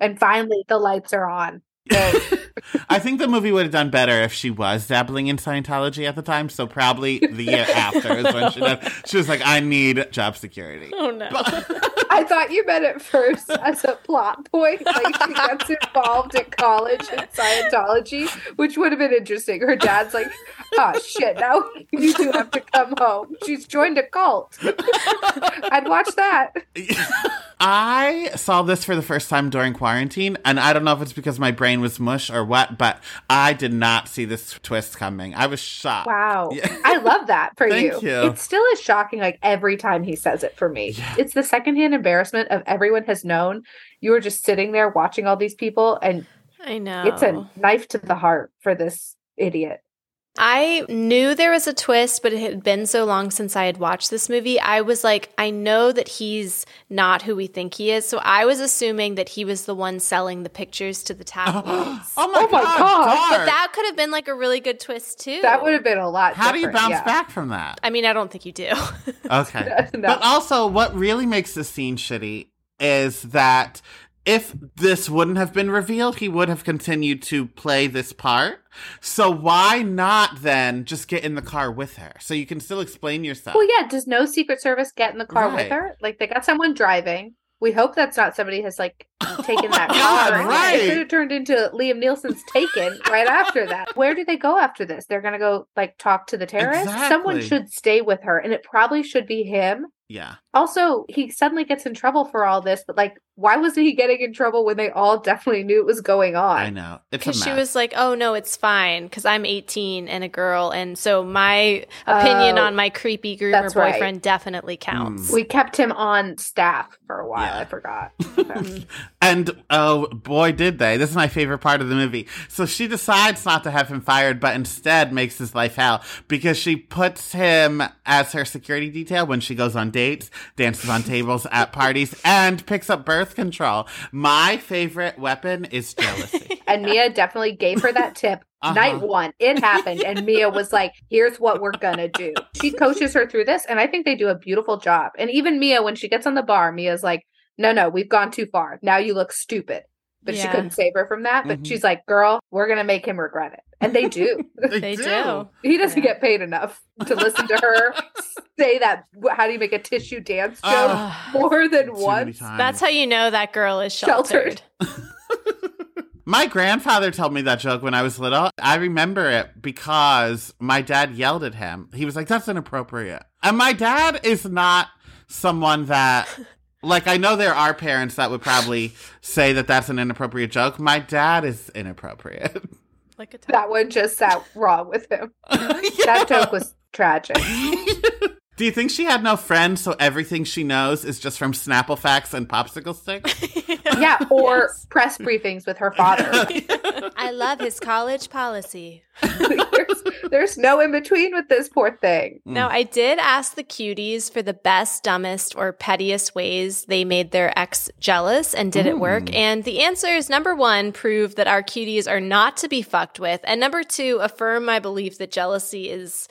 Speaker 3: And finally the lights are on. Good.
Speaker 1: I think the movie would have done better if she was dabbling in Scientology at the time. So probably the year [LAUGHS] after is when she did. She was like, "I need job security."
Speaker 2: oh no.
Speaker 3: I thought you meant it first as a plot point. Like she gets involved in college in Scientology, which would have been interesting. Her dad's like, oh shit, now you two have to come home. She's joined a cult. [LAUGHS] I'd watch that. [LAUGHS]
Speaker 1: I saw this for the first time during quarantine, and I don't know if it's because my brain was mush or what, but I did not see this twist coming. I was shocked.
Speaker 3: Wow. [LAUGHS]
Speaker 1: Yeah.
Speaker 3: I love that for
Speaker 1: Thank
Speaker 3: you.
Speaker 1: you.
Speaker 3: It still is shocking like every time he says it for me. It's the secondhand embarrassment of everyone has known. You were just sitting there watching all these people and
Speaker 2: I know.
Speaker 3: it's a knife to the heart for this idiot.
Speaker 2: I knew there was a twist, but it had been so long since I had watched this movie. I was like, I know that he's not who we think he is. So I was assuming that he was the one selling the pictures to the [GASPS] tabloids.
Speaker 1: Oh my,
Speaker 3: Oh my
Speaker 1: god!
Speaker 3: God.
Speaker 1: darn.
Speaker 2: that could have been like a really good twist too.
Speaker 3: That would have been a lot.
Speaker 1: How do you bounce
Speaker 3: yeah.
Speaker 1: back from that?
Speaker 2: I mean, I don't think you do. [LAUGHS]
Speaker 1: Okay. [LAUGHS]
Speaker 3: No.
Speaker 1: But also, what really makes this scene shitty is that if this wouldn't have been revealed, he would have continued to play this part. So why not then just get in the car with her so you can still explain yourself?
Speaker 3: Well, yeah. Does no Secret Service get in the car
Speaker 1: Right.
Speaker 3: with her? Like they got someone driving. We hope that's not somebody has like taken that [LAUGHS] oh,
Speaker 1: God,
Speaker 3: car.
Speaker 1: right.
Speaker 3: It could have turned into Liam Neeson's Taken right after that. Where do they go after this? They're gonna go like talk to the terrorists. Someone should stay with her, and it probably should be him.
Speaker 1: Yeah.
Speaker 3: Also, he suddenly gets in trouble for all this, but like, why wasn't he getting in trouble when they all definitely knew it was going on?
Speaker 1: I know. It's a
Speaker 2: Because she was like, oh no, it's fine because I'm 18 and a girl. And so my opinion
Speaker 3: Oh,
Speaker 2: on my creepy groomer
Speaker 3: that's right.
Speaker 2: boyfriend definitely mm. counts.
Speaker 3: We kept him on staff for a while.
Speaker 1: Yeah.
Speaker 3: I forgot. [LAUGHS] Okay.
Speaker 1: And oh boy, did they. This is my favorite part of the movie. So she decides not to have him fired, but instead makes his life hell because she puts him as her security detail when she goes on dates, dances on tables at parties, and picks up birth control. My favorite weapon is jealousy. [LAUGHS]
Speaker 3: and Mia definitely gave her that tip.
Speaker 1: Uh-huh.
Speaker 3: Night one, it happened, and Mia was like, "Here's what we're gonna do." She coaches her through this, and I think they do a beautiful job. And even Mia, when she gets on the bar, Mia's like, "No, no, we've gone too far. Now you look stupid." But she couldn't save her from that. But
Speaker 1: Mhm.
Speaker 3: she's like, "Girl, we're gonna make him regret it," and they do. [LAUGHS] [LAUGHS]
Speaker 2: They do.
Speaker 3: he doesn't
Speaker 2: Yeah.
Speaker 3: get paid enough to listen to her [LAUGHS] say that. How do you make a tissue dance joke
Speaker 1: Ah,
Speaker 3: more than
Speaker 1: too
Speaker 3: once?
Speaker 2: That's how you know that girl is sheltered.
Speaker 3: Sheltered.
Speaker 1: My grandfather told me that joke when I was little. I remember it because my dad yelled at him. He was like, that's inappropriate. And my dad is not someone that, like, I know there are parents that would probably say that that's an inappropriate joke. My dad is inappropriate.
Speaker 2: Like a
Speaker 3: That one just sat wrong with him. [LAUGHS] That joke was tragic. [LAUGHS]
Speaker 1: Do you think she had no friends, so everything she knows is just from Snapple facts and popsicle sticks? [LAUGHS]
Speaker 3: Yeah, or
Speaker 2: Yes.
Speaker 3: press briefings with her father. [LAUGHS]
Speaker 2: I love his college policy. [LAUGHS]
Speaker 3: there's, there's no in between with this poor thing. Hmm.
Speaker 2: Now, I did ask the cuties for the best, dumbest, or pettiest ways they made their ex jealous and did it work. Hmm. And the answers number one, prove that our cuties are not to be fucked with. And number two, affirm my belief that jealousy is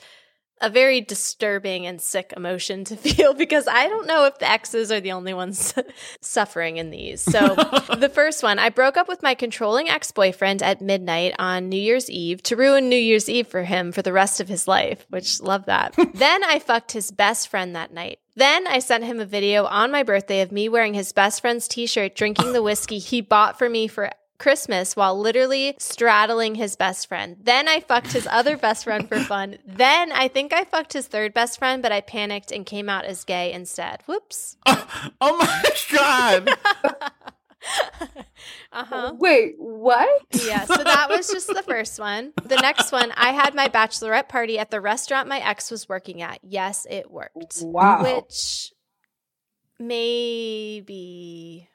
Speaker 2: a very disturbing and sick emotion to [LAUGHS] feel because I don't know if the exes are the only ones [LAUGHS] suffering in these. So, [LAUGHS] the first one, I broke up with my controlling ex boyfriend at midnight on New Year's Eve to ruin New Year's Eve for him for the rest of his life, which love that. then I fucked his best friend that night. Then I sent him a video on my birthday of me wearing his best friend's t shirt, drinking the whiskey he bought for me for Christmas while literally straddling his best friend. Then I fucked his other best friend for [LAUGHS] fun. Then I think I fucked his third best friend, but I panicked and came out as gay instead. Whoops.
Speaker 1: Oh, [LAUGHS] oh my God. [LAUGHS]
Speaker 2: uh huh.
Speaker 3: Wait, what?
Speaker 2: Yeah, so that was just the first one. The next one, I had my bachelorette party at the restaurant my ex was working at. Yes, it worked.
Speaker 3: Wow.
Speaker 2: Which maybe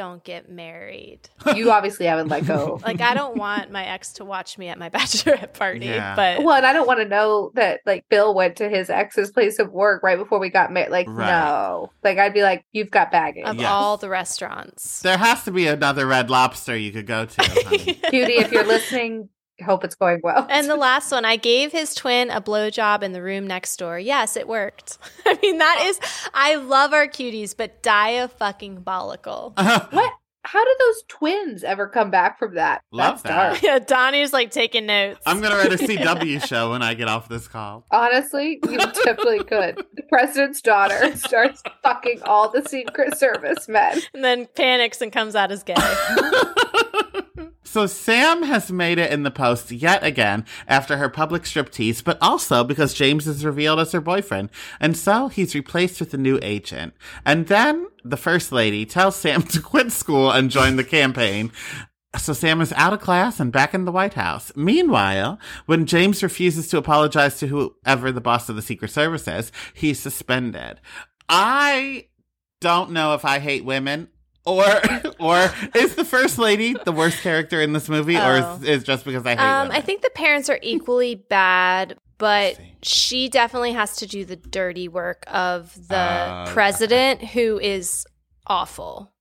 Speaker 2: don't get married. [LAUGHS]
Speaker 3: you obviously haven't let go. [LAUGHS]
Speaker 2: Like I don't want my ex to watch me at my [LAUGHS] bachelorette party,
Speaker 1: Yeah.
Speaker 2: but
Speaker 3: Well, and I don't want to know that like Bill went to his ex's place of work right before we got married. Like,
Speaker 1: Right.
Speaker 3: no. Like I'd be like, you've got baggage.
Speaker 2: of
Speaker 1: Yes.
Speaker 2: all the restaurants.
Speaker 1: There has to be another Red Lobster you could go to. honey.
Speaker 3: Cutie, if you're listening, hope it's going well.
Speaker 2: And the [LAUGHS] last one, I gave his twin a blowjob in the room next door. Yes, it worked. [LAUGHS] I mean, that is, I love our cuties, but dia fucking bolical. [LAUGHS] Uh-huh.
Speaker 3: what? How did those twins ever come back from that?
Speaker 1: Love
Speaker 3: That's
Speaker 1: that.
Speaker 3: dark.
Speaker 2: Yeah, Donny's like taking notes.
Speaker 1: I'm going to write a CW show when I get off this call.
Speaker 3: Honestly, you definitely could. The president's daughter starts fucking all the Secret Service men.
Speaker 2: and then panics and comes out as gay.
Speaker 1: So Sam has made it in the post yet again after her public striptease, but also because James is revealed as her boyfriend. And so he's replaced with a new agent. And then the first lady tells Sam [LAUGHS] to quit school and join the campaign. So Sam is out of class and back in the White House. Meanwhile, when James refuses to apologize to whoever the boss of the Secret Service is, he's suspended. I don't know if I hate women or [LAUGHS] or is the first lady the worst character in this movie or
Speaker 2: Oh.
Speaker 1: is, is just because I hate
Speaker 2: Um,
Speaker 1: women?
Speaker 2: I think the parents are equally bad, but she definitely has to do the dirty work of the
Speaker 1: Uh,
Speaker 2: president, who is awful.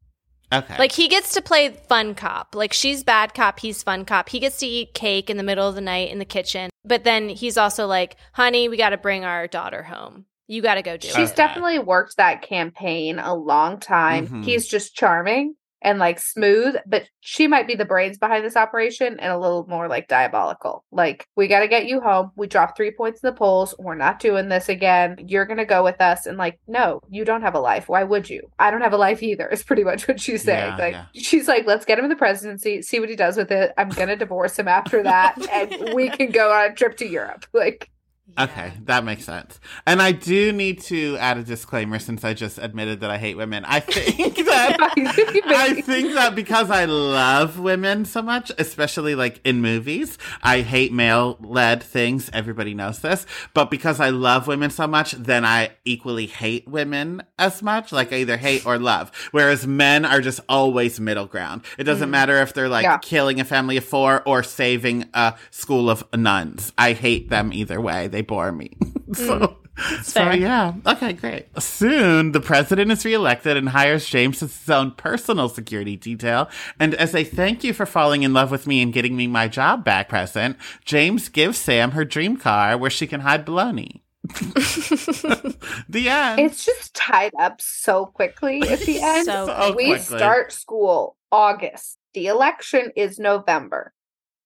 Speaker 1: okay.
Speaker 2: Like he gets to play fun cop. Like she's bad cop, he's fun cop. He gets to eat cake in the middle of the night in the kitchen. But then he's also like, "Honey, we got to bring our daughter home. You got to go do
Speaker 3: She's
Speaker 2: it."
Speaker 3: definitely worked that campaign a long time.
Speaker 1: Mhm.
Speaker 3: He's just charming and like smooth, but she might be the brains behind this operation and a little more like diabolical. Like, we got to get you home. We dropped three points in the polls. We're not doing this again. You're going to go with us. And like, no, you don't have a life. Why would you? I don't have a life either, is pretty much what she's saying.
Speaker 1: Yeah,
Speaker 3: like,
Speaker 1: yeah.
Speaker 3: she's like, let's get him in the presidency, see what he does with it. I'm going to divorce him after that, and we can go on a trip to Europe. Like,
Speaker 2: Yeah.
Speaker 1: Okay, that makes sense. And I do need to add a disclaimer since I just admitted that I hate women. I think [LAUGHS] [LAUGHS] that I think that because I love women so much, especially like in movies, I hate male led things. Everybody knows this. But because I love women so much, then I equally hate women as much. Like I either hate or love. Whereas men are just always middle ground. It doesn't matter if they're like
Speaker 3: Yeah.
Speaker 1: killing a family of four or saving a school of nuns. I hate them either way. They bore me. [LAUGHS] so. So yeah, okay, great. Soon, the president is reelected and hires James as his own personal security detail. And as a thank you for falling in love with me and getting me my job back present, James gives Sam her dream car where she can hide baloney. [LAUGHS] the end.
Speaker 3: It's just tied up so quickly at the [LAUGHS] end.
Speaker 2: So
Speaker 1: So
Speaker 3: we
Speaker 1: quickly.
Speaker 3: start school August. The election is November.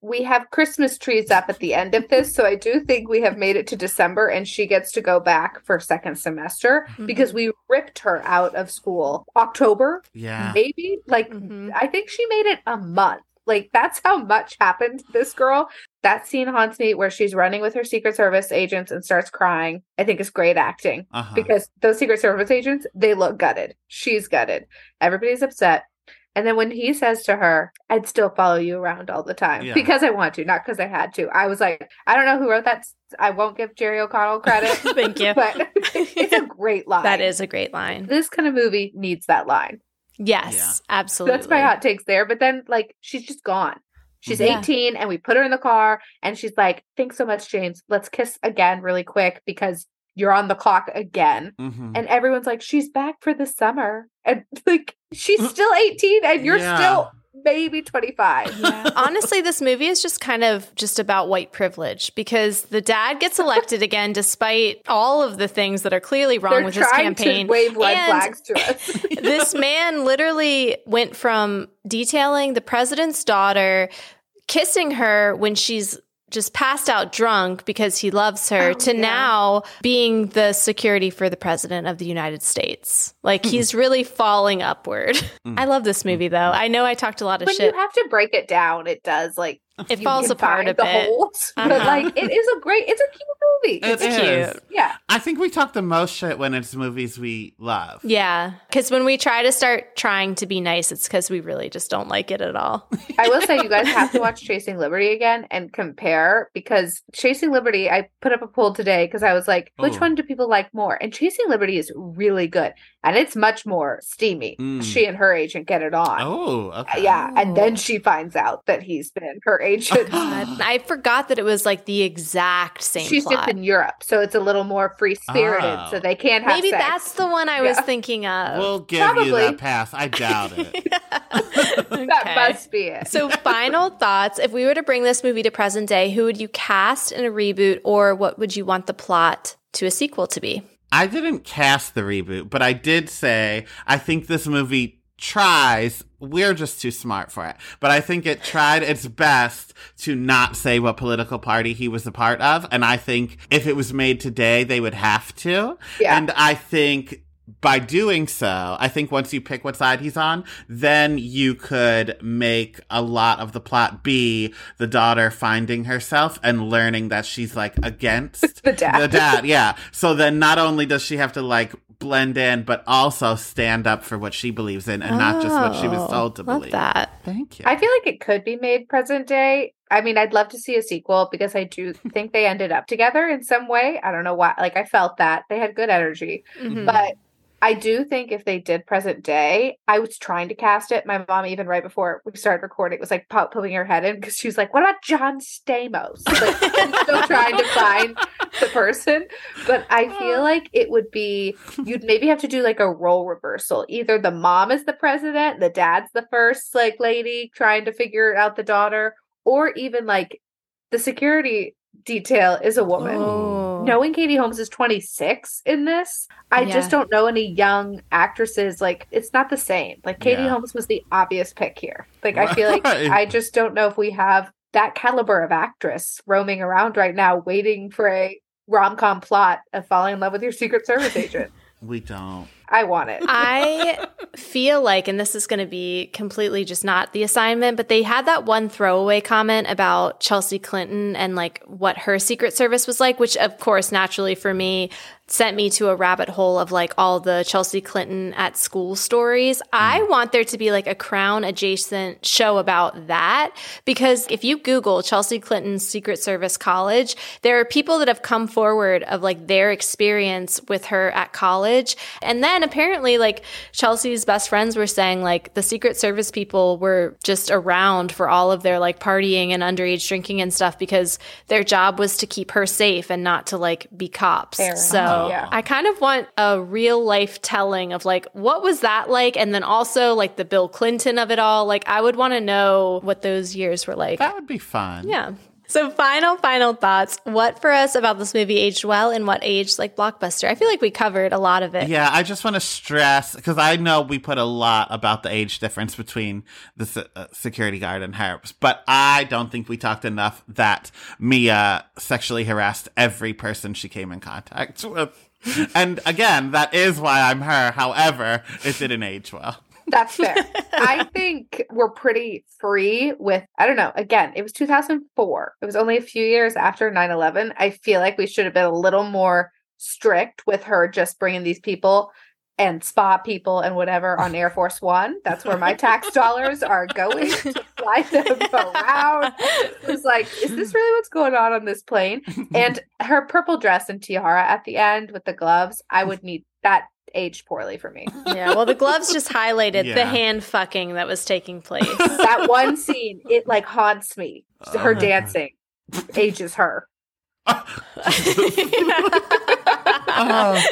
Speaker 3: We have Christmas trees up at the end of this, so I do think we have made it to December and she gets to go back for second semester
Speaker 2: Mm-hmm.
Speaker 3: because we ripped her out of school October,
Speaker 1: yeah.
Speaker 3: maybe. Like
Speaker 2: Mhm.
Speaker 3: I think she made it a month. Like that's how much happened to this girl. That scene haunts me where she's running with her Secret Service agents and starts crying. I think it's great acting
Speaker 1: Uh-huh.
Speaker 3: because those Secret Service agents, they look gutted. She's gutted. Everybody's upset. And then when he says to her, I'd still follow you around all the time
Speaker 1: Yeah.
Speaker 3: because I want to, not because I had to. I was like, I don't know who wrote that. I won't give Jerry O'Connell credit, [LAUGHS]
Speaker 2: Thank you.
Speaker 3: but it's a great [LAUGHS] line.
Speaker 2: That is a great line.
Speaker 3: This kind of movie needs that line.
Speaker 2: Yes, absolutely.
Speaker 3: That's my hot takes there. But then, like, she's just gone. She's
Speaker 2: Yeah.
Speaker 3: 18 and we put her in the car and she's like, Thanks so much, James. Let's kiss again really quick because you're on the clock again.
Speaker 1: Mhm.
Speaker 3: And everyone's like, She's back for the summer. And [LAUGHS] like, she's mm. still 18 and you're
Speaker 1: Yeah.
Speaker 3: still maybe 25.
Speaker 2: Yeah. Honestly, this movie is just kind of just about white privilege because the dad gets elected again despite all of the things that are clearly wrong
Speaker 3: They're
Speaker 2: with his campaign.
Speaker 3: to wave red
Speaker 2: And
Speaker 3: flags to us. [LAUGHS]
Speaker 2: this man literally went from detailing the president's daughter, kissing her when she's just passed out drunk because he loves her,
Speaker 3: Oh,
Speaker 2: to
Speaker 3: yeah.
Speaker 2: now being the security for the president of the United States. Like he's really falling upward. Mm-hmm. [LAUGHS] I love this movie though. I know I talked a lot of
Speaker 3: when
Speaker 2: shit.
Speaker 3: you have to break it down, it does like
Speaker 2: It
Speaker 3: you
Speaker 2: falls apart a
Speaker 3: the
Speaker 2: bit.
Speaker 3: holes. But
Speaker 2: Uh-huh.
Speaker 3: like it is a great, it's a cute movie.
Speaker 1: It
Speaker 2: It's
Speaker 1: is.
Speaker 2: cute.
Speaker 3: yeah,
Speaker 1: I think we talk the most shit when it's movies we love.
Speaker 2: Yeah, because when we try to start trying to be nice, it's because we really just don't like it at all. [LAUGHS]
Speaker 3: I will say you guys have to watch Chasing Liberty again and compare because Chasing Liberty, I put up a poll today because I was like, which
Speaker 1: Oh.
Speaker 3: one do people like more? And Chasing Liberty is really good and it's much more steamy.
Speaker 1: Mm.
Speaker 3: She and her agent get it on.
Speaker 1: Oh, okay.
Speaker 3: Yeah, and
Speaker 2: Oh.
Speaker 3: then she finds out that he's been her agent.
Speaker 2: God, [GASPS] I forgot that it was like the exact same
Speaker 3: She's
Speaker 2: plot.
Speaker 3: just in Europe, so it's a little more free spirited,
Speaker 1: Oh.
Speaker 3: so they can't have
Speaker 2: Maybe
Speaker 3: sex.
Speaker 2: that's the one I was thinking of.
Speaker 1: We'll give you
Speaker 3: Probably.
Speaker 1: that pass. I doubt it. [LAUGHS] [LAUGHS]
Speaker 3: that
Speaker 2: Okay.
Speaker 3: must be it.
Speaker 2: So, final thoughts. If we were to bring this movie to present day, who would you cast in a reboot, or what would you want the plot to a sequel to be?
Speaker 1: I didn't cast the reboot, but I did say I think this movie tries. We're just too smart for it. But I think it tried its best to not say what political party he was a part of. And I think if it was made today, they would have to.
Speaker 3: Yeah.
Speaker 1: And I think by doing so, I think once you pick what side he's on, then you could make a lot of the plot be the daughter finding herself and learning that she's like against [LAUGHS]
Speaker 3: The dad.
Speaker 1: The dad, yeah. So then not only does she have to like blend in, but also stand up for what she believes in and not just what she was
Speaker 2: Oh,
Speaker 1: told to
Speaker 2: love
Speaker 1: believe.
Speaker 2: that.
Speaker 1: Thank you.
Speaker 3: I feel like it could be made present day. I mean, I'd love to see a sequel because I do [LAUGHS] think they ended up together in some way. I don't know why. Like, I felt that they had good energy,
Speaker 2: Mhm.
Speaker 3: but I do think if they did present day, I was trying to cast it. My mom, even right before we started recording, was like pop- poking her head in because she was like, "What about John Stamos?" Like, I'm still trying to find the person, but I feel like it would be you'd maybe have to do like a role reversal. Either the mom is the president, the dad's the first like lady trying to figure out the daughter, or even like the security detail is a woman.
Speaker 2: Oh.
Speaker 3: Knowing Katie Holmes is 26 in this, I
Speaker 2: Yeah.
Speaker 3: just don't know any young actresses. Like, it's not the same. Like, Katie
Speaker 1: Yeah.
Speaker 3: Holmes was the obvious pick here. Like, I feel like I just don't know if we have that caliber of actress roaming around right now waiting for a rom com plot of falling in love with your Secret Service agent. [LAUGHS]
Speaker 1: we don't.
Speaker 3: I want it.
Speaker 2: I [LAUGHS] feel like, and this is going to be completely just not the assignment, but they had that one throwaway comment about Chelsea Clinton and like what her Secret Service was like, which of course, naturally for me, sent me to a rabbit hole of like all the Chelsea Clinton at school stories. Hmm. I want there to be like a crown adjacent show about that because if you Google Chelsea Clinton's Secret Service college, there are people that have come forward of like their experience with her at college. And then apparently, like Chelsea's best friends were saying, like the Secret Service people were just around for all of their like partying and underage drinking and stuff because their job was to keep her safe and not to like be cops.
Speaker 3: Fair
Speaker 2: so
Speaker 3: enough, yeah.
Speaker 2: I kind of want a real life telling of like what was that like, and then also like the Bill Clinton of it all. Like I would want to know what those years were like.
Speaker 1: That would be fun.
Speaker 2: Yeah. So final, final thoughts. What for us about this movie aged well and what aged like blockbuster? I feel like we covered a lot of it.
Speaker 1: Yeah, I just want to stress because I know we put a lot about the age difference between the uh, security guard and her, but I don't think we talked enough that Mia sexually harassed every person she came in contact [LAUGHS] with. and again, that is why I'm her. However, it didn't age well.
Speaker 3: That's fair. [LAUGHS] I think we're pretty free with, I don't know, again, it was 2004. It was only a few years after 9 11. I feel like we should have been a little more strict with her just bringing these people and spa people and whatever on Air Force One. That's where my tax [LAUGHS] dollars are going to fly them [LAUGHS] around. It was like, is this really what's going on on this plane? And her purple dress and tiara at the end with the gloves, I would need that aged poorly for me. [LAUGHS]
Speaker 2: Yeah. Well, the gloves just highlighted the hand fucking that was taking place. [LAUGHS]
Speaker 3: that one scene, it like haunts me.
Speaker 1: Oh
Speaker 3: Her
Speaker 1: my
Speaker 3: dancing ages her. [LAUGHS]
Speaker 1: oh,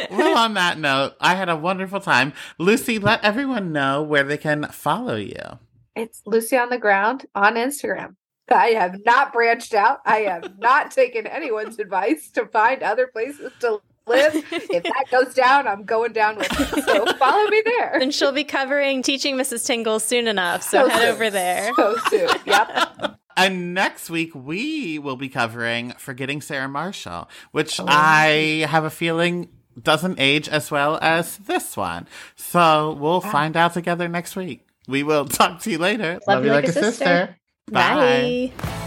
Speaker 1: well, on that note, I had a wonderful time. Lucy, let everyone know where they can follow you.
Speaker 3: It's Lucy on the ground on Instagram. I have not branched out. I have not taken anyone's advice to find other places to live. [LAUGHS] If that goes down, I'm going down with it. So [LAUGHS] follow me there.
Speaker 2: And she'll be covering Teaching Mrs. Tingle soon enough. So, so head soon. over there.
Speaker 3: So soon. Yep. [LAUGHS]
Speaker 1: And next week we will be covering Forgetting Sarah Marshall, which oh. I have a feeling doesn't age as well as this one. So we'll ah. find out together next week. We will talk to you later.
Speaker 2: Love, Love you like, like, a sister. sister. Bye. Bye.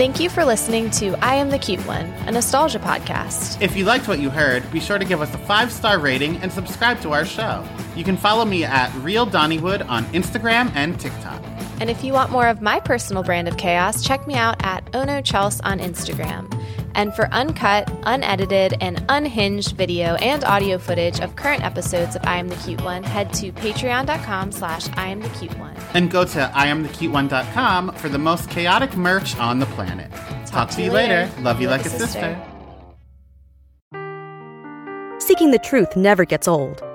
Speaker 2: Thank you for listening to I Am the Cute One, a nostalgia podcast.
Speaker 1: If you liked what you heard, be sure to give us a five star rating and subscribe to our show. You can follow me at Real Donnywood on Instagram and TikTok.
Speaker 2: And if you want more of my personal brand of chaos, check me out at Ono Chels on Instagram. And for uncut, unedited, and unhinged video and audio footage of current episodes of I Am the Cute One, head to patreon.com slash I Am the Cute One.
Speaker 1: And go to IamTheCuteOne.com for the most chaotic merch on the planet. Talk, Talk to you later. later. Love you like, like a sister. sister.
Speaker 4: Seeking the truth never gets old.